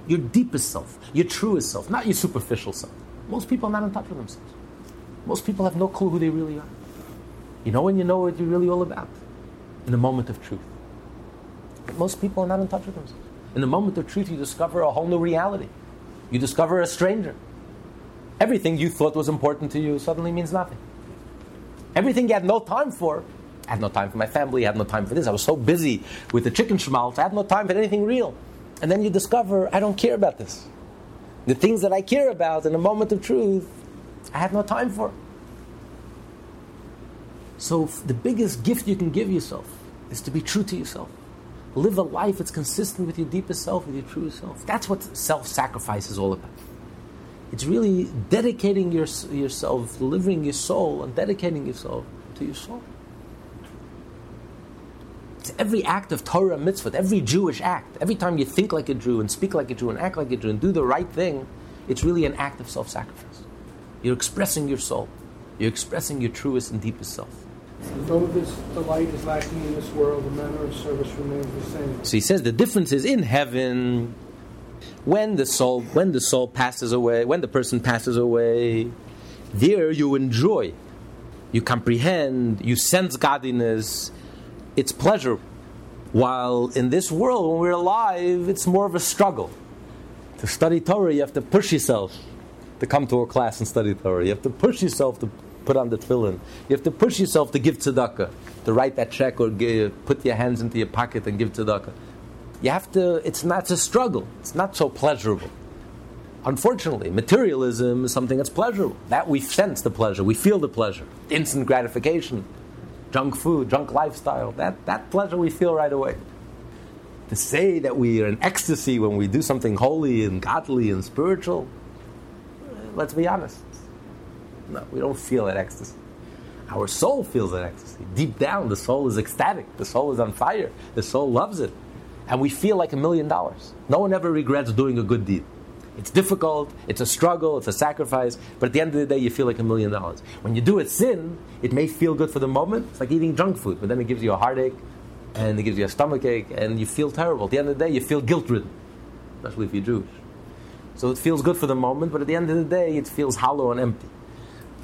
your deepest self, your truest self, not your superficial self. Most people are not in touch with themselves. Most people have no clue who they really are. You know when you know what you're really all about? In the moment of truth. But most people are not in touch with themselves. In the moment of truth, you discover a whole new reality. You discover a stranger. Everything you thought was important to you suddenly means nothing. Everything you had no time for, I had no time for my family, I had no time for this. I was so busy with the chicken schmaltz, I had no time for anything real. And then you discover, I don't care about this. The things that I care about in a moment of truth, I have no time for. So, the biggest gift you can give yourself is to be true to yourself. Live a life that's consistent with your deepest self, with your truest self. That's what self sacrifice is all about. It's really dedicating your, yourself, delivering your soul, and dedicating yourself to your soul. It's every act of Torah mitzvah, every Jewish act. Every time you think like a Jew and speak like a Jew and act like a Jew and do the right thing, it's really an act of self sacrifice. You're expressing your soul, you're expressing your truest and deepest self. Though this delight is lacking in this world, the manner of service remains the same. So he says the difference is in heaven when the soul when the soul passes away, when the person passes away, there you enjoy, you comprehend, you sense godliness, it's pleasure. While in this world, when we're alive, it's more of a struggle. To study Torah, you have to push yourself to come to a class and study Torah. You have to push yourself to put on the tefillin. You have to push yourself to give tzedakah, to write that check or give, put your hands into your pocket and give tzedakah. You have to, it's not a struggle. It's not so pleasurable. Unfortunately, materialism is something that's pleasurable. That we sense the pleasure, we feel the pleasure. Instant gratification, junk food, junk lifestyle. That, that pleasure we feel right away. To say that we are in ecstasy when we do something holy and godly and spiritual, let's be honest. No, we don't feel that ecstasy. Our soul feels that ecstasy. Deep down, the soul is ecstatic. The soul is on fire. The soul loves it. And we feel like a million dollars. No one ever regrets doing a good deed. It's difficult, it's a struggle, it's a sacrifice, but at the end of the day, you feel like a million dollars. When you do a sin, it may feel good for the moment. It's like eating junk food, but then it gives you a heartache, and it gives you a stomach ache, and you feel terrible. At the end of the day, you feel guilt ridden, especially if you're Jewish. So it feels good for the moment, but at the end of the day, it feels hollow and empty.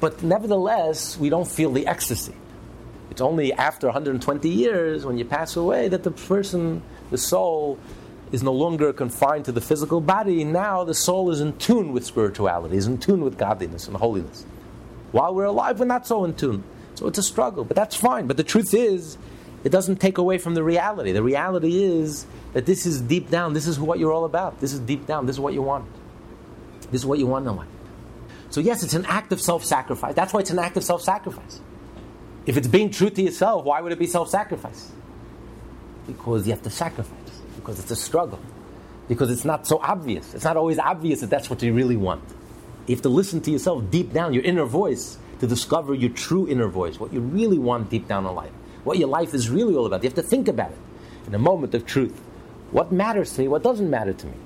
But nevertheless, we don't feel the ecstasy. It's only after 120 years, when you pass away, that the person, the soul, is no longer confined to the physical body. Now the soul is in tune with spirituality, is in tune with godliness and holiness. While we're alive, we're not so in tune. So it's a struggle, but that's fine. But the truth is, it doesn't take away from the reality. The reality is that this is deep down, this is what you're all about. This is deep down, this is what you want. This is what you want in life. So, yes, it's an act of self sacrifice. That's why it's an act of self sacrifice. If it's being true to yourself, why would it be self sacrifice? Because you have to sacrifice because it's a struggle. Because it's not so obvious. It's not always obvious that that's what you really want. You have to listen to yourself deep down, your inner voice, to discover your true inner voice, what you really want deep down in life, what your life is really all about. You have to think about it in a moment of truth. What matters to me, what doesn't matter to me,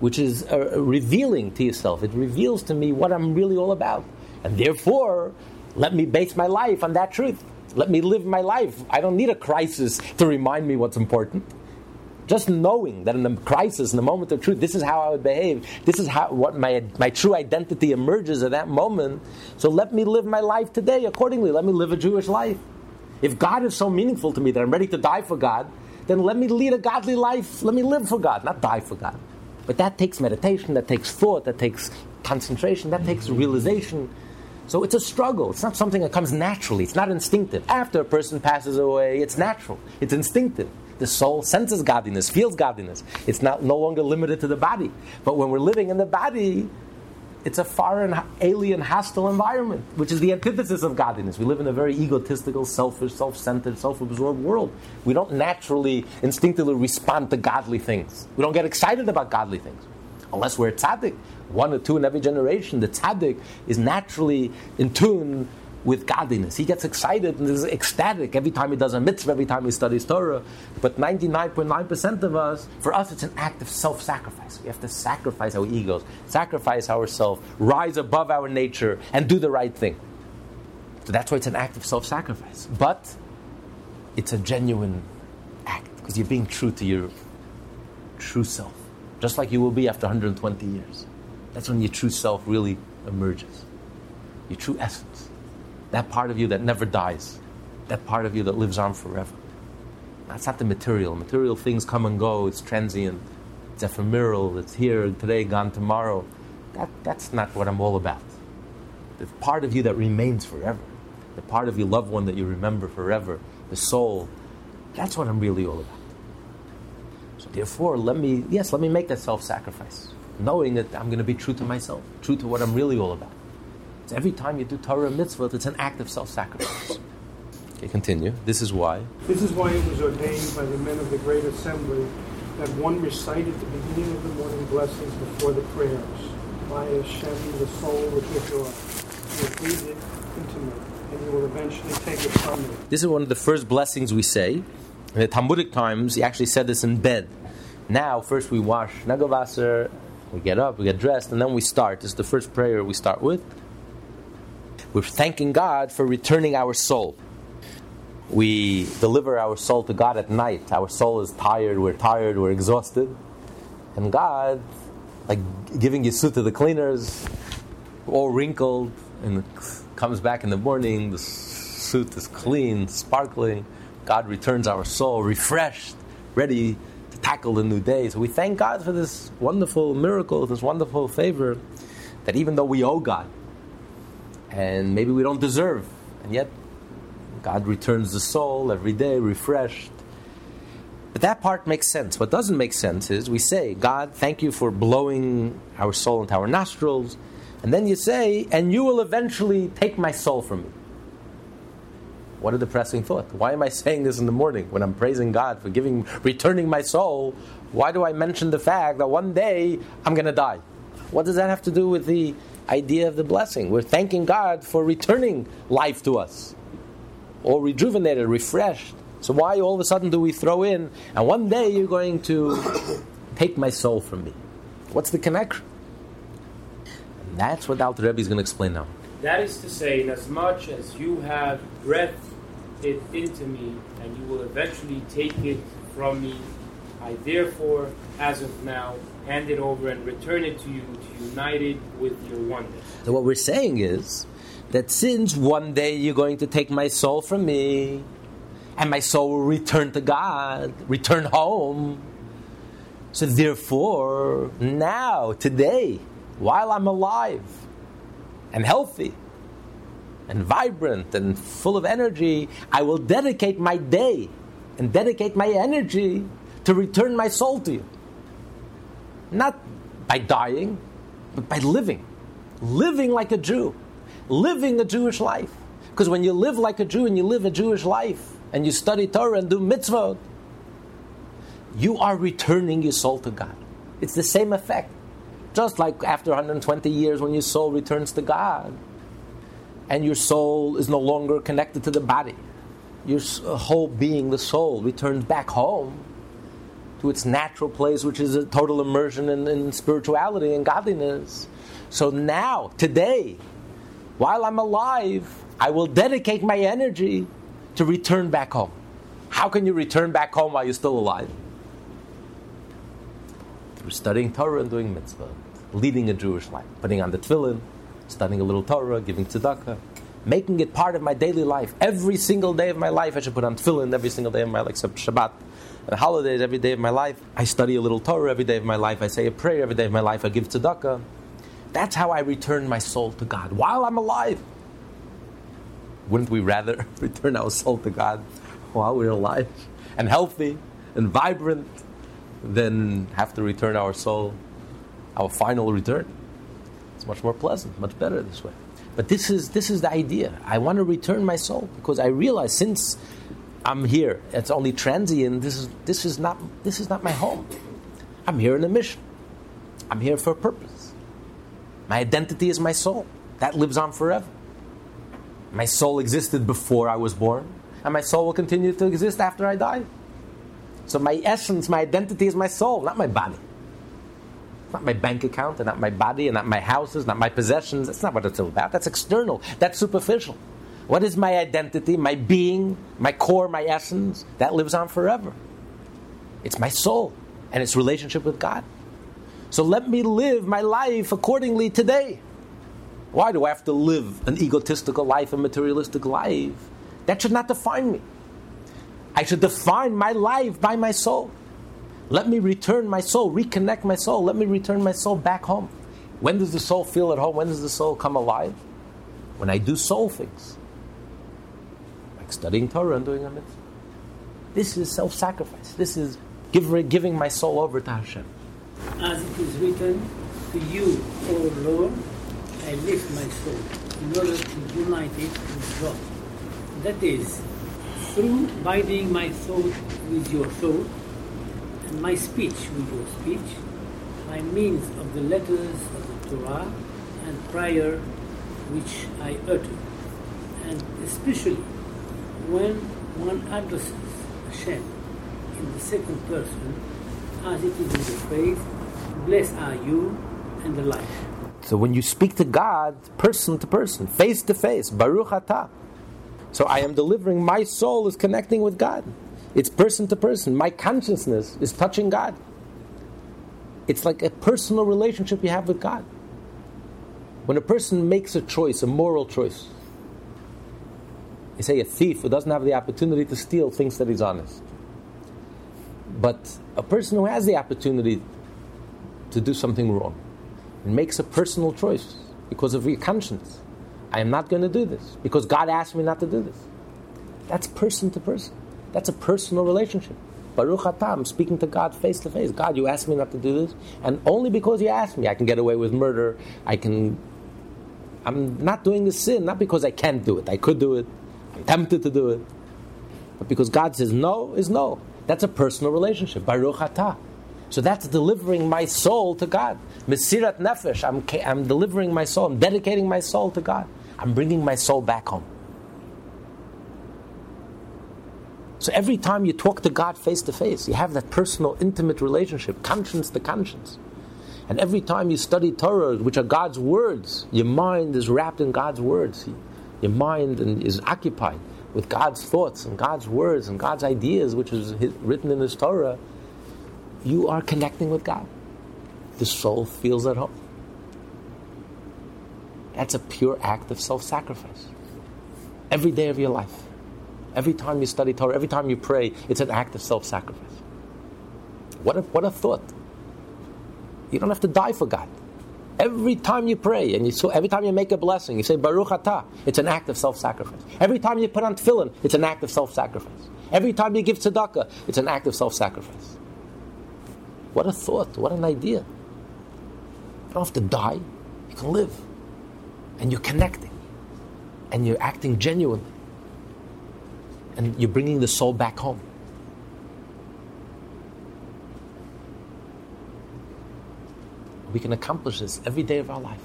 which is uh, revealing to yourself. It reveals to me what I'm really all about. And therefore, let me base my life on that truth. Let me live my life. I don't need a crisis to remind me what's important. Just knowing that in the crisis, in the moment of truth, this is how I would behave. This is how what my my true identity emerges at that moment. So let me live my life today accordingly. Let me live a Jewish life. If God is so meaningful to me that I'm ready to die for God, then let me lead a godly life. Let me live for God, not die for God. But that takes meditation, that takes thought, that takes concentration, that takes realization. So it's a struggle. It's not something that comes naturally. It's not instinctive. After a person passes away, it's natural. It's instinctive. The soul senses godliness, feels godliness. It's not no longer limited to the body. But when we're living in the body, it's a foreign, alien, hostile environment, which is the antithesis of godliness. We live in a very egotistical, selfish, self centered, self absorbed world. We don't naturally, instinctively respond to godly things. We don't get excited about godly things. Unless we're tzaddik, one or two in every generation, the tzaddik is naturally in tune with godliness. He gets excited and is ecstatic every time he does a mitzvah, every time he studies Torah. But 99.9% of us, for us, it's an act of self sacrifice. We have to sacrifice our egos, sacrifice ourselves, rise above our nature, and do the right thing. So that's why it's an act of self sacrifice. But it's a genuine act because you're being true to your true self, just like you will be after 120 years. That's when your true self really emerges, your true essence that part of you that never dies, that part of you that lives on forever. That's not the material. Material things come and go, it's transient, it's ephemeral, it's here today, gone tomorrow. That, that's not what I'm all about. The part of you that remains forever, the part of your loved one that you remember forever, the soul, that's what I'm really all about. So therefore, let me, yes, let me make that self sacrifice, knowing that I'm going to be true to myself, true to what I'm really all about. So every time you do Torah mitzvah, it's an act of self-sacrifice. Okay, continue. This is why. This is why it was ordained by the men of the great assembly that one recited the beginning of the morning blessings before the prayers. By Hashem, the soul with your joy. You breathe it into me, and you will eventually take it from me. This is one of the first blessings we say. In the Talmudic times, he actually said this in bed. Now, first we wash nagavasser, we get up, we get dressed, and then we start. It's the first prayer we start with. We're thanking God for returning our soul. We deliver our soul to God at night. Our soul is tired, we're tired, we're exhausted. And God, like giving suit to the cleaners, all wrinkled, and comes back in the morning, the suit is clean, sparkling. God returns our soul refreshed, ready tackle the new day. So we thank God for this wonderful miracle, this wonderful favor, that even though we owe God, and maybe we don't deserve, and yet God returns the soul every day, refreshed. But that part makes sense. What doesn't make sense is we say, God, thank you for blowing our soul into our nostrils. And then you say, and you will eventually take my soul from me. What a depressing thought. Why am I saying this in the morning when I'm praising God for giving, returning my soul? Why do I mention the fact that one day I'm going to die? What does that have to do with the idea of the blessing? We're thanking God for returning life to us, or rejuvenated, refreshed. So why all of a sudden do we throw in, and one day you're going to take my soul from me? What's the connection? And that's what Alter Rebbe is going to explain now. That is to say, inasmuch as much as you have breathed it into me, and you will eventually take it from me, I therefore, as of now, hand it over and return it to you to unite it with your oneness. So what we're saying is that since one day you're going to take my soul from me, and my soul will return to God, return home. So therefore, now, today, while I'm alive and healthy and vibrant and full of energy, I will dedicate my day and dedicate my energy to return my soul to you. Not by dying, but by living. Living like a Jew. Living a Jewish life. Because when you live like a Jew and you live a Jewish life, and you study Torah and do mitzvot, you are returning your soul to God. It's the same effect. Just like after 120 years, when your soul returns to God, and your soul is no longer connected to the body, your uh, whole being, the soul, returns back home to its natural place, which is a total immersion in, in spirituality and godliness. So now, today, while I'm alive, I will dedicate my energy to return back home. How can you return back home while you're still alive? Through studying Torah and doing mitzvah, leading a Jewish life, putting on the tefillin, studying a little Torah, giving tzedakah, making it part of my daily life. Every single day of my life, I should put on tefillin every single day of my life, except Shabbat. And holidays, every day of my life, I study a little Torah every day of my life. I say a prayer every day of my life. I give tzedakah. That's how I return my soul to God while I'm alive. Wouldn't we rather return our soul to God while we're alive and healthy and vibrant than have to return our soul, our final return? It's much more pleasant, much better this way. But this is, this is the idea. I want to return my soul because I realize since I'm here, it's only transient, this is, this is, not, this is not my home. I'm here in a mission, I'm here for a purpose. My identity is my soul, that lives on forever. My soul existed before I was born, and my soul will continue to exist after I die. So my essence, my identity is my soul, not my body. Not my bank account, and not my body, and not my houses, not my possessions. That's not what it's all about. That's external. That's superficial. What is my identity, my being, my core, my essence? That lives on forever. It's my soul and its relationship with God. So let me live my life accordingly today. Why do I have to live an egotistical life, a materialistic life? That should not define me. I should define my life by my soul. Let me return my soul, reconnect my soul. Let me return my soul back home. When does the soul feel at home? When does the soul come alive? When I do soul things, like studying Torah and doing a mitzvah. This is self sacrifice. This is give, giving my soul over to Hashem. As it is written, to you, O Lord, I lift my soul in order to unite it with God. That is, through binding my soul with your thought, my speech with your speech, by means of the letters of the Torah and prayer which I utter, and especially when one addresses Hashem in the second person, as it is in the phrase, Blessed are you, and the like. So when you speak to God, person to person, face to face, Baruch Atah. So I am delivering, my soul is connecting with God. It's person to person. My consciousness is touching God. It's like a personal relationship you have with God. When a person makes a choice, a moral choice, you say a thief who doesn't have the opportunity to steal thinks that he's honest. But a person who has the opportunity to do something wrong and makes a personal choice because of your conscience, I am not going to do this because God asked me not to do this. That's person to person. That's a personal relationship. Baruch atah, I'm speaking to God face to face. God, you asked me not to do this, and only because you asked me, I can get away with murder. I can. I'm not doing the sin, not because I can't do it. I could do it. I'm tempted to do it. But because God says no is no. That's a personal relationship. Baruch atah. So that's delivering my soul to God. Mesirat nefesh. I'm, I'm delivering my soul. I'm dedicating my soul to God. I'm bringing my soul back home. So every time you talk to God face to face, you have that personal, intimate relationship, conscience to conscience. And every time you study Torah, which are God's words, your mind is wrapped in God's words. Your mind is occupied with God's thoughts and God's words and God's ideas, which is written in His Torah. You are connecting with God. The soul feels at home. That's a pure act of self sacrifice. Every day of your life. Every time you study Torah, every time you pray, it's an act of self sacrifice. What a, what a thought. You don't have to die for God. Every time you pray and you so every time you make a blessing, you say Baruch Atah, it's an act of self-sacrifice. Every time you put on tefillin, it's an act of self-sacrifice. Every time you give tzedakah, it's an act of self-sacrifice. What a thought, what an idea. You don't have to die, you can live. And you're connecting. And you're acting genuinely and you're bringing the soul back home. We can accomplish this every day of our life.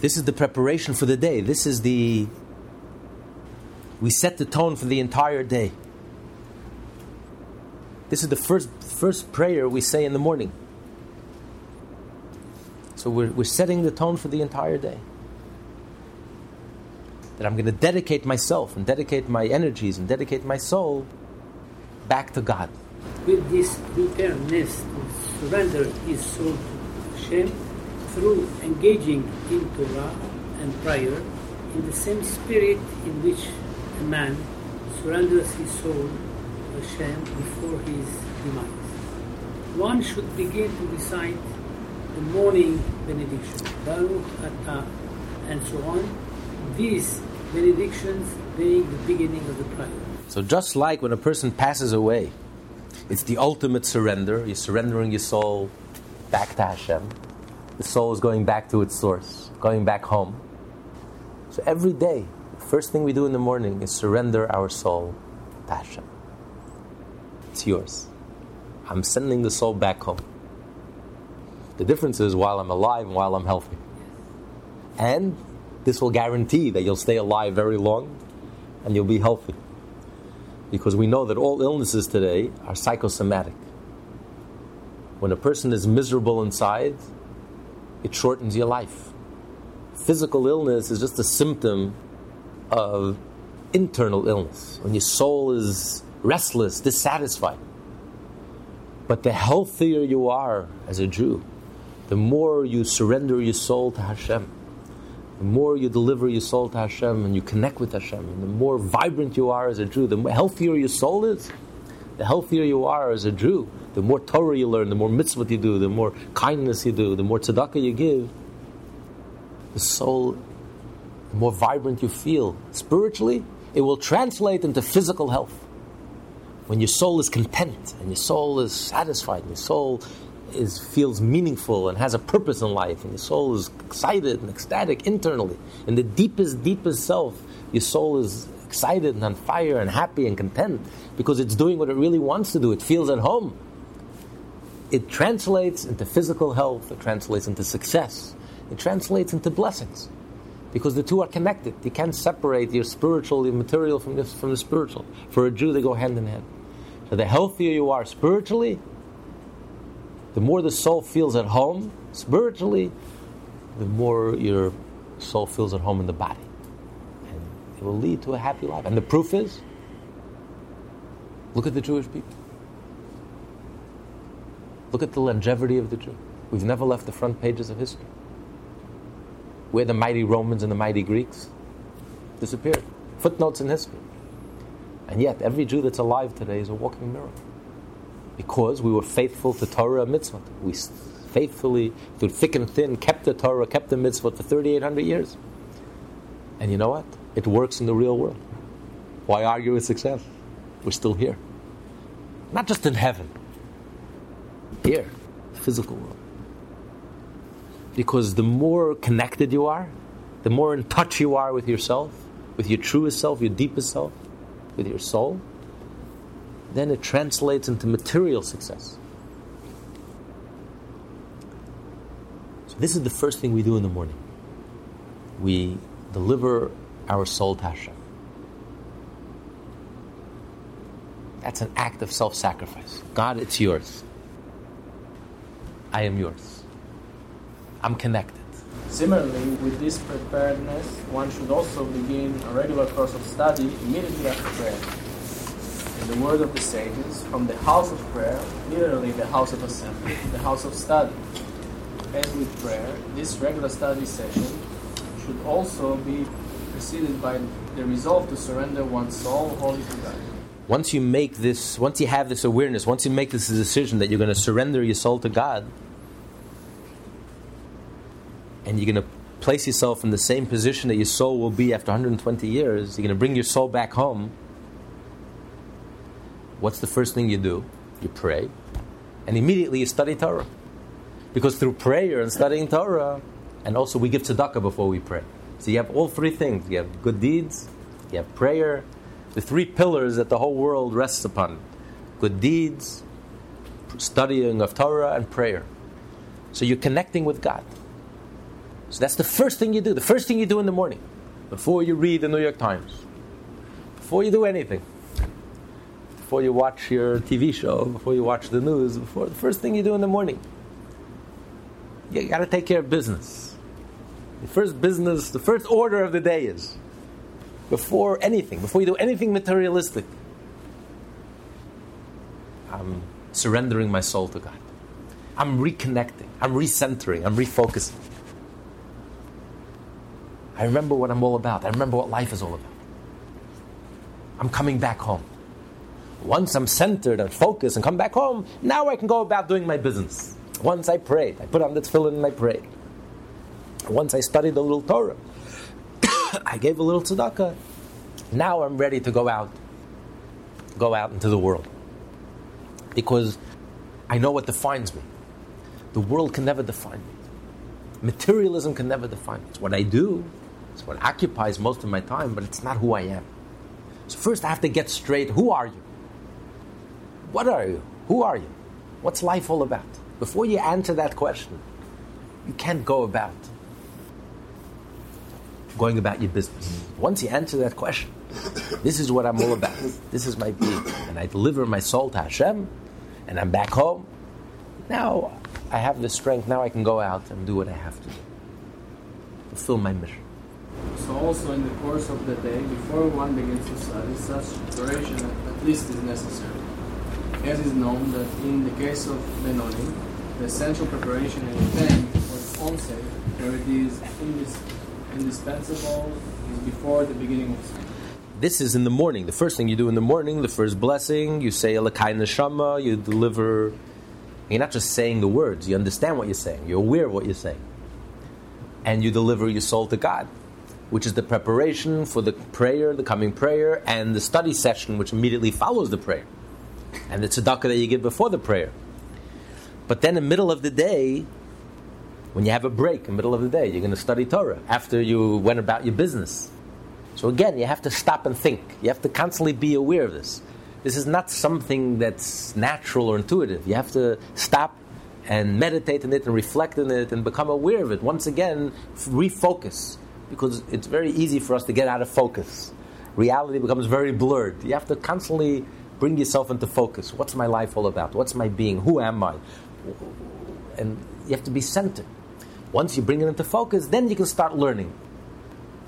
This is the preparation for the day. This is the. We set the tone for the entire day. This is the first, first prayer we say in the morning. So we're, we're setting the tone for the entire day that I'm going to dedicate myself and dedicate my energies and dedicate my soul back to God. With this preparedness to surrender his soul to Hashem through engaging in Torah and prayer in the same spirit in which a man surrenders his soul to Hashem before his demise. One should begin to recite the morning benediction, Baruch Atah, and so on. These benedictions being the beginning of the prayer. So just like when a person passes away, it's the ultimate surrender. You're surrendering your soul back to Hashem. The soul is going back to its source, going back home. So every day, the first thing we do in the morning is surrender our soul to Hashem. It's yours. I'm sending the soul back home. The difference is while I'm alive and while I'm healthy. And this will guarantee that you'll stay alive very long and you'll be healthy. Because we know that all illnesses today are psychosomatic. When a person is miserable inside, it shortens your life. Physical illness is just a symptom of internal illness, when your soul is restless, dissatisfied. But the healthier you are as a Jew, the more you surrender your soul to Hashem the more you deliver your soul to Hashem and you connect with Hashem, and the more vibrant you are as a Jew, the healthier your soul is, the healthier you are as a Jew, the more Torah you learn, the more mitzvot you do, the more kindness you do, the more tzedakah you give, the soul, the more vibrant you feel. Spiritually, it will translate into physical health. When your soul is content and your soul is satisfied, and your soul is feels meaningful and has a purpose in life, and your soul is excited and ecstatic internally. In the deepest, deepest self, your soul is excited and on fire and happy and content because it's doing what it really wants to do. It feels at home. It translates into physical health, it translates into success, it translates into blessings. Because the two are connected. You can't separate your spiritual, your material from the, from the spiritual. For a Jew, they go hand in hand. So the healthier you are spiritually, the more the soul feels at home spiritually, the more your soul feels at home in the body. And it will lead to a happy life. And the proof is look at the Jewish people. Look at the longevity of the Jew. We've never left the front pages of history. Where the mighty Romans and the mighty Greeks disappeared. Footnotes in history. And yet, every Jew that's alive today is a walking miracle because we were faithful to Torah and mitzvot. We faithfully, through thick and thin, kept the Torah, kept the mitzvot for 3,800 years. And you know what? It works in the real world. Why argue with success? We're still here. Not just in heaven, here, the physical world. Because the more connected you are, the more in touch you are with yourself, with your truest self, your deepest self, with your soul, then it translates into material success. So, this is the first thing we do in the morning. We deliver our soul to Hashem. That's an act of self sacrifice. God, it's yours. I am yours. I'm connected. Similarly, with this preparedness, one should also begin a regular course of study immediately after prayer. In the word of the sages, from the house of prayer, literally the house of assembly, the house of study. As with prayer, this regular study session should also be preceded by the resolve to surrender one's soul wholly to God. Once you make this, once you have this awareness, once you make this decision that you're going to surrender your soul to God, and you're going to place yourself in the same position that your soul will be after 120 years, you're going to bring your soul back home. What's the first thing you do? You pray, and immediately you study Torah. Because through prayer and studying Torah, and also we give tzedakah before we pray. So you have all three things. You have good deeds, you have prayer, the three pillars that the whole world rests upon good deeds, studying of Torah, and prayer. So you're connecting with God. So that's the first thing you do, the first thing you do in the morning, before you read the New York Times, before you do anything, before you watch your TV show, before you watch the news, before the first thing you do in the morning. You got to take care of business. The first business, the first order of the day is before anything, before you do anything materialistic, I'm surrendering my soul to God. I'm reconnecting, I'm recentering, I'm refocusing. I remember what I'm all about. I remember what life is all about. I'm coming back home. Once I'm centered and focused and come back home, now I can go about doing my business. Once I prayed, I put on the tefillin and I prayed. Once I studied a little Torah, I gave a little tzedakah. Now I'm ready to go out, go out into the world. Because I know what defines me. The world can never define me. Materialism can never define me. It's what I do, it's what occupies most of my time, but it's not who I am. So first I have to get straight who are you? What are you? Who are you? What's life all about? Before you answer that question, you can't go about going about your business. Once you answer that question, this is what I'm all about. This is my being. And I deliver my soul to Hashem, and I'm back home. Now I have the strength. Now I can go out and do what I have to do. Fulfill my mission. So also in the course of the day, before one begins to study, such preparation at least is necessary. As is known that in the case of Benoni, the essential preparation and intent its own sake, where it is indis- indispensable, is before the beginning of study. This is in the morning. The first thing you do in the morning, the first blessing, you say Elokai Neshama, you deliver. You're not just saying the words, you understand what you're saying, you're aware of what you're saying. And you deliver your soul to God, which is the preparation for the prayer, the coming prayer, and the study session, which immediately follows the prayer, and the tzedakah that you give before the prayer. But then, in the middle of the day, when you have a break in the middle of the day, you're going to study Torah after you went about your business. So again, you have to stop and think. You have to constantly be aware of this. This is not something that's natural or intuitive. You have to stop and meditate on it and reflect on it and become aware of it. Once again, refocus. Because it's very easy for us to get out of focus. Reality becomes very blurred. You have to constantly bring yourself into focus. What's my life all about? What's my being? Who am I? And you have to be centered. Once you bring it into focus, then you can start learning.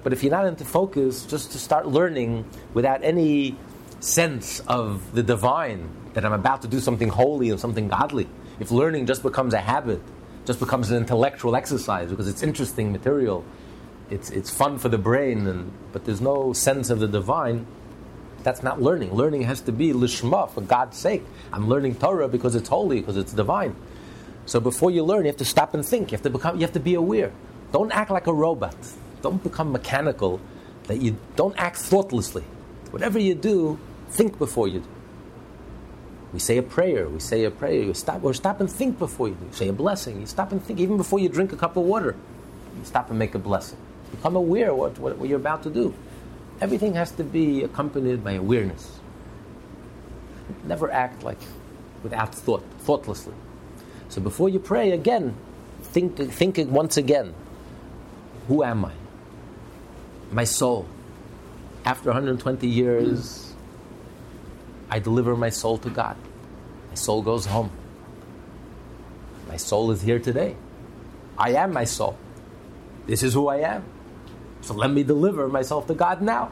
But if you're not into focus, just to start learning without any sense of the divine, that I'm about to do something holy and something godly, if learning just becomes a habit, just becomes an intellectual exercise because it's interesting material, it's, it's fun for the brain, and, but there's no sense of the divine, that's not learning. Learning has to be lishma, for God's sake. I'm learning Torah because it's holy, because it's divine. So before you learn, you have to stop and think. You have to become. You have to be aware. Don't act like a robot. Don't become mechanical That you don't act thoughtlessly. Whatever you do, think before you do. We say a prayer. We say a prayer. You stop or stop and think before you do. Say a blessing. You stop and think even before you drink a cup of water. You stop and make a blessing. Become aware what, what, what you're about to do. Everything has to be accompanied by awareness. Never act like without thought, thoughtlessly. So before you pray again, think think once again. Who am I? My soul. After 120 years, I deliver my soul to God. My soul goes home. My soul is here today. I am my soul. This is who I am. So let me deliver myself to God now.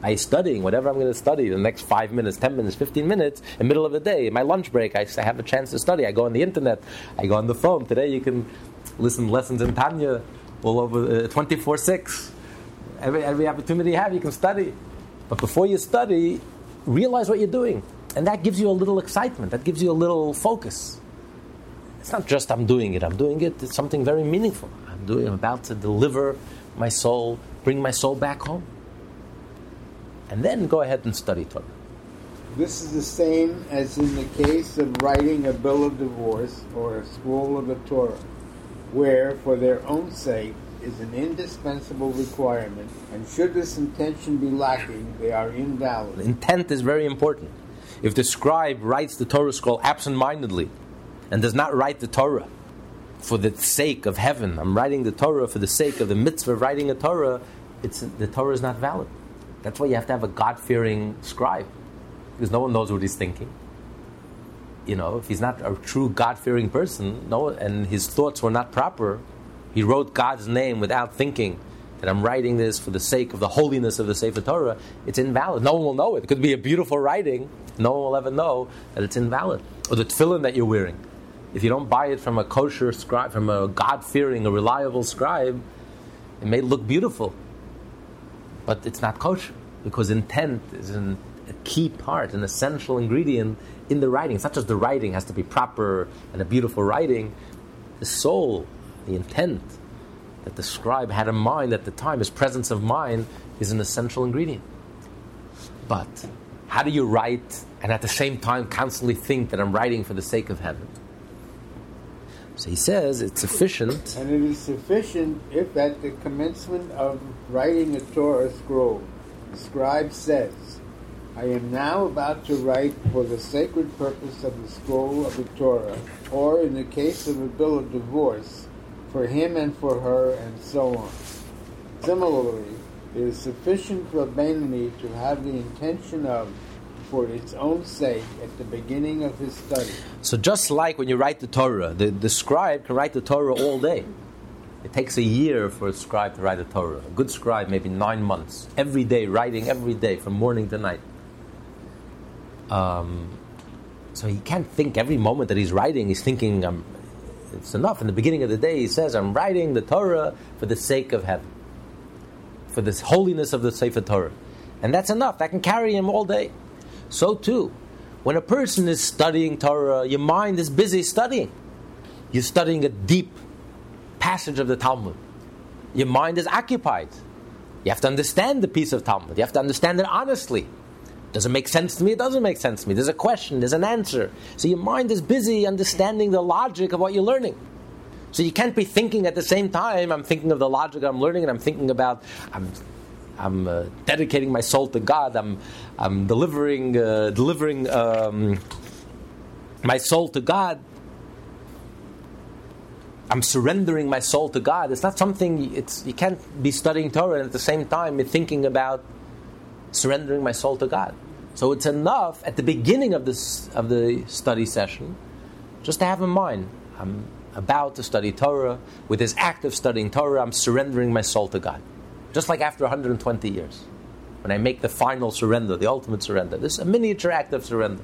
By studying whatever I'm going to study the next five minutes, ten minutes, fifteen minutes, in the middle of the day, my lunch break, I have a chance to study. I go on the internet, I go on the phone. Today you can listen lessons in Tanya all over uh, 24 6. Every, every opportunity you have, you can study. But before you study, realize what you're doing. And that gives you a little excitement, that gives you a little focus. It's not just I'm doing it, I'm doing it, it's something very meaningful. I'm doing I'm about to deliver my soul, bring my soul back home. And then go ahead and study Torah. This is the same as in the case of writing a bill of divorce or a scroll of the Torah, where, for their own sake, is an indispensable requirement, and should this intention be lacking, they are invalid. Intent is very important. If the scribe writes the Torah scroll absent mindedly and does not write the Torah for the sake of heaven, I'm writing the Torah for the sake of the mitzvah of writing a Torah, it's, the Torah is not valid. That's why you have to have a God fearing scribe, because no one knows what he's thinking. You know, if he's not a true God fearing person, no, and his thoughts were not proper, he wrote God's name without thinking that I'm writing this for the sake of the holiness of the Sefer Torah, it's invalid. No one will know it. It could be a beautiful writing, no one will ever know that it's invalid. Or the tefillin that you're wearing. If you don't buy it from a kosher scribe, from a God fearing, a reliable scribe, it may look beautiful, but it's not kosher because intent is an, a key part, an essential ingredient in the writing. It's not just the writing has to be proper and a beautiful writing. The soul, the intent that the scribe had in mind at the time, his presence of mind, is an essential ingredient. But how do you write and at the same time constantly think that I'm writing for the sake of heaven? So he says it's sufficient. And it is sufficient if at the commencement of writing a Torah scroll, the scribe says, I am now about to write for the sacred purpose of the scroll of the Torah, or in the case of a bill of divorce, for him and for her, and so on. Similarly, it is sufficient for Benoni to have the intention of for its own sake at the beginning of his study. So just like when you write the Torah, the, the scribe can write the Torah all day. It takes a year for a scribe to write a Torah. A good scribe, maybe nine months, every day, writing every day, from morning to night. Um, so he can't think every moment that he's writing, he's thinking, um, it's enough. In the beginning of the day, he says, I'm writing the Torah for the sake of heaven, for the holiness of the Sefer Torah. And that's enough. That can carry him all day. So too, when a person is studying Torah, your mind is busy studying. You're studying a deep passage of the Talmud. Your mind is occupied. You have to understand the piece of Talmud. You have to understand it honestly. Does it make sense to me? It doesn't make sense to me. There's a question, there's an answer. So your mind is busy understanding the logic of what you're learning. So you can't be thinking at the same time, I'm thinking of the logic I'm learning and I'm thinking about, I'm I'm uh, dedicating my soul to God. I'm, I'm delivering, uh, delivering um, my soul to God. I'm surrendering my soul to God. It's not something. It's you can't be studying Torah and at the same time thinking about surrendering my soul to God. So it's enough at the beginning of this of the study session, just to have in mind. I'm about to study Torah. With this act of studying Torah, I'm surrendering my soul to God. Just like after 120 years, when I make the final surrender, the ultimate surrender. This is a miniature act of surrender.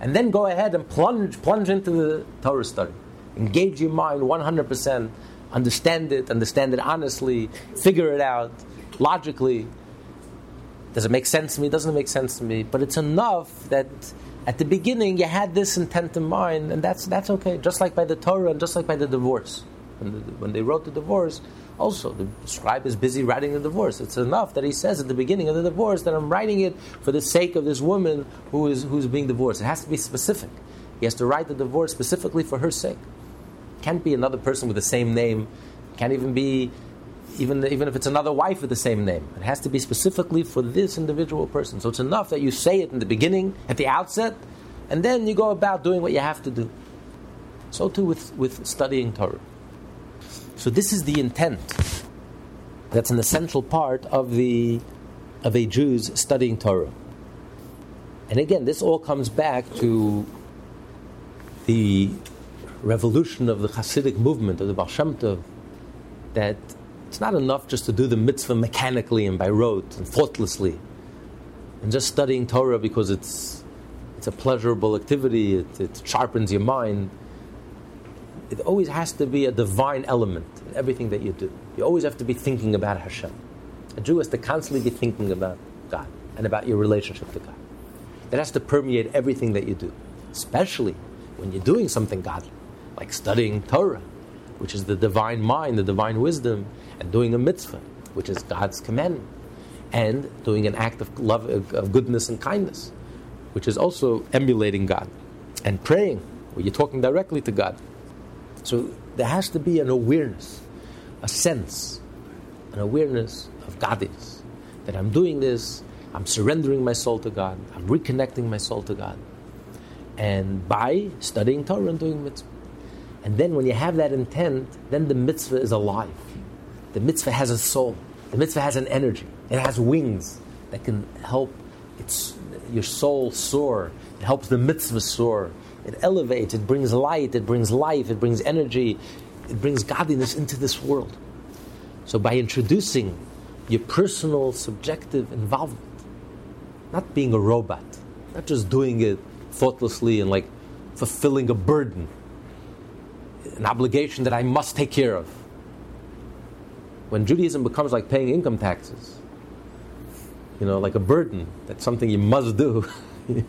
And then go ahead and plunge, plunge into the Torah study. Engage your mind 100%. Understand it, understand it honestly, figure it out logically. Does it make sense to me? Doesn't it make sense to me? But it's enough that at the beginning you had this intent in mind, and that's, that's okay. Just like by the Torah and just like by the divorce. when, the, when they wrote the divorce, also the scribe is busy writing the divorce. It's enough that he says at the beginning of the divorce that I'm writing it for the sake of this woman who is who's being divorced. It has to be specific. He has to write the divorce specifically for her sake. Can't be another person with the same name. Can't even be even, even if it's another wife with the same name. It has to be specifically for this individual person. So it's enough that you say it in the beginning, at the outset, and then you go about doing what you have to do. So too with, with studying Torah. So this is the intent. That's an essential part of the of a Jew's studying Torah. And again, this all comes back to the revolution of the Hasidic movement of the Baal Shem Tov, that it's not enough just to do the mitzvah mechanically and by rote and thoughtlessly, and just studying Torah because it's it's a pleasurable activity. It, it sharpens your mind. It always has to be a divine element in everything that you do. You always have to be thinking about Hashem. A Jew has to constantly be thinking about God and about your relationship to God. That has to permeate everything that you do, especially when you're doing something godly, like studying Torah, which is the divine mind, the divine wisdom, and doing a mitzvah, which is God's commandment, and doing an act of love, of goodness and kindness, which is also emulating God, and praying, where you're talking directly to God. So there has to be an awareness, a sense, an awareness of godliness, that I'm doing this, I'm surrendering my soul to God, I'm reconnecting my soul to God, and by studying Torah and doing mitzvah. And then when you have that intent, then the mitzvah is alive. The mitzvah has a soul. The mitzvah has an energy. It has wings that can help its, your soul soar. It helps the mitzvah soar. It elevates, it brings light, it brings life, it brings energy, it brings godliness into this world. So by introducing your personal, subjective involvement, not being a robot, not just doing it thoughtlessly and like fulfilling a burden, an obligation that I must take care of when Judaism becomes like paying income taxes, you know, like a burden, that's something you must do,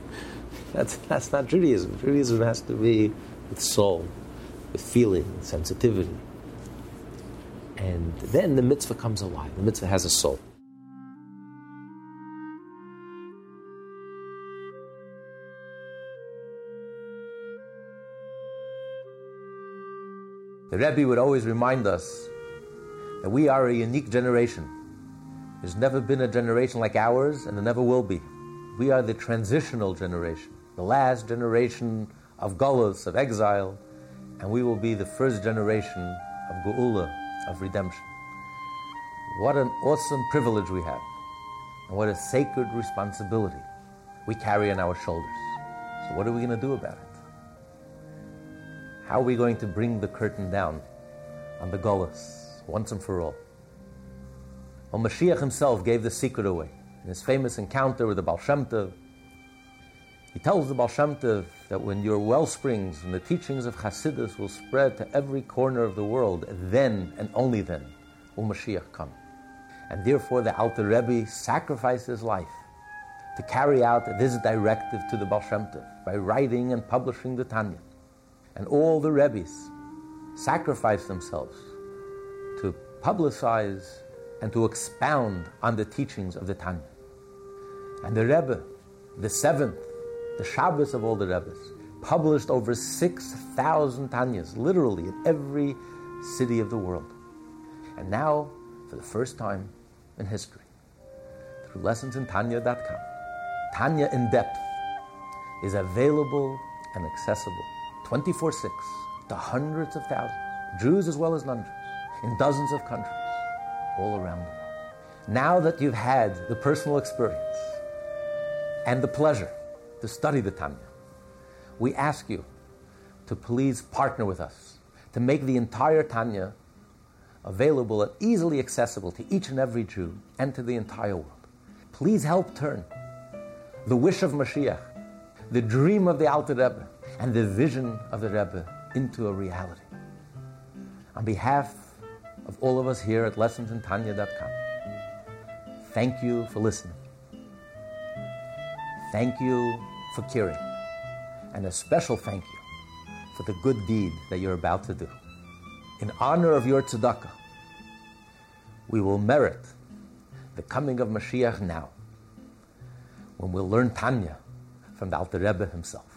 that's, that's not Judaism. Judaism has to be with soul, with feeling, sensitivity. And then the mitzvah comes alive. The mitzvah has a soul. The Rebbe would always remind us that we are a unique generation. There's never been a generation like ours, and there never will be. We are the transitional generation, the last generation of Golos, of exile, and we will be the first generation of Geula, of redemption. What an awesome privilege we have, and what a sacred responsibility we carry on our shoulders. So, what are we going to do about it? How are we going to bring the curtain down on the Golos? once and for all. Well, Mashiach himself gave the secret away in his famous encounter with the Baal Shem Tov. He tells the Baal Shem Tov that when your well springs and the teachings of Hasidus will spread to every corner of the world, then and only then will Mashiach come. And therefore the Alter Rebbe sacrificed his life to carry out this directive to the Baal Shem Tov by writing and publishing the Tanya. And all the Rebbes sacrificed themselves to publicize and to expound on the teachings of the Tanya. And the Rebbe, the seventh, the Shabbos of all the Rebbes, published over 6,000 Tanyas, literally in every city of the world. And now, for the first time in history, through lessonsintanya.com, Tanya in Depth is available and accessible 24 6 to hundreds of thousands, Jews as well as non Jews in dozens of countries all around the world. Now that you've had the personal experience and the pleasure to study the Tanya, we ask you to please partner with us to make the entire Tanya available and easily accessible to each and every Jew and to the entire world. Please help turn the wish of Mashiach, the dream of the Alter Rebbe, and the vision of the Rebbe into a reality. On behalf of all of us here at lessonsintanya.com. Thank you for listening. Thank you for caring. And a special thank you for the good deed that you're about to do. in honor of your tzedakah, we will merit the coming of Mashiach now, when we'll learn Tanya from the Alter Rebbe himself.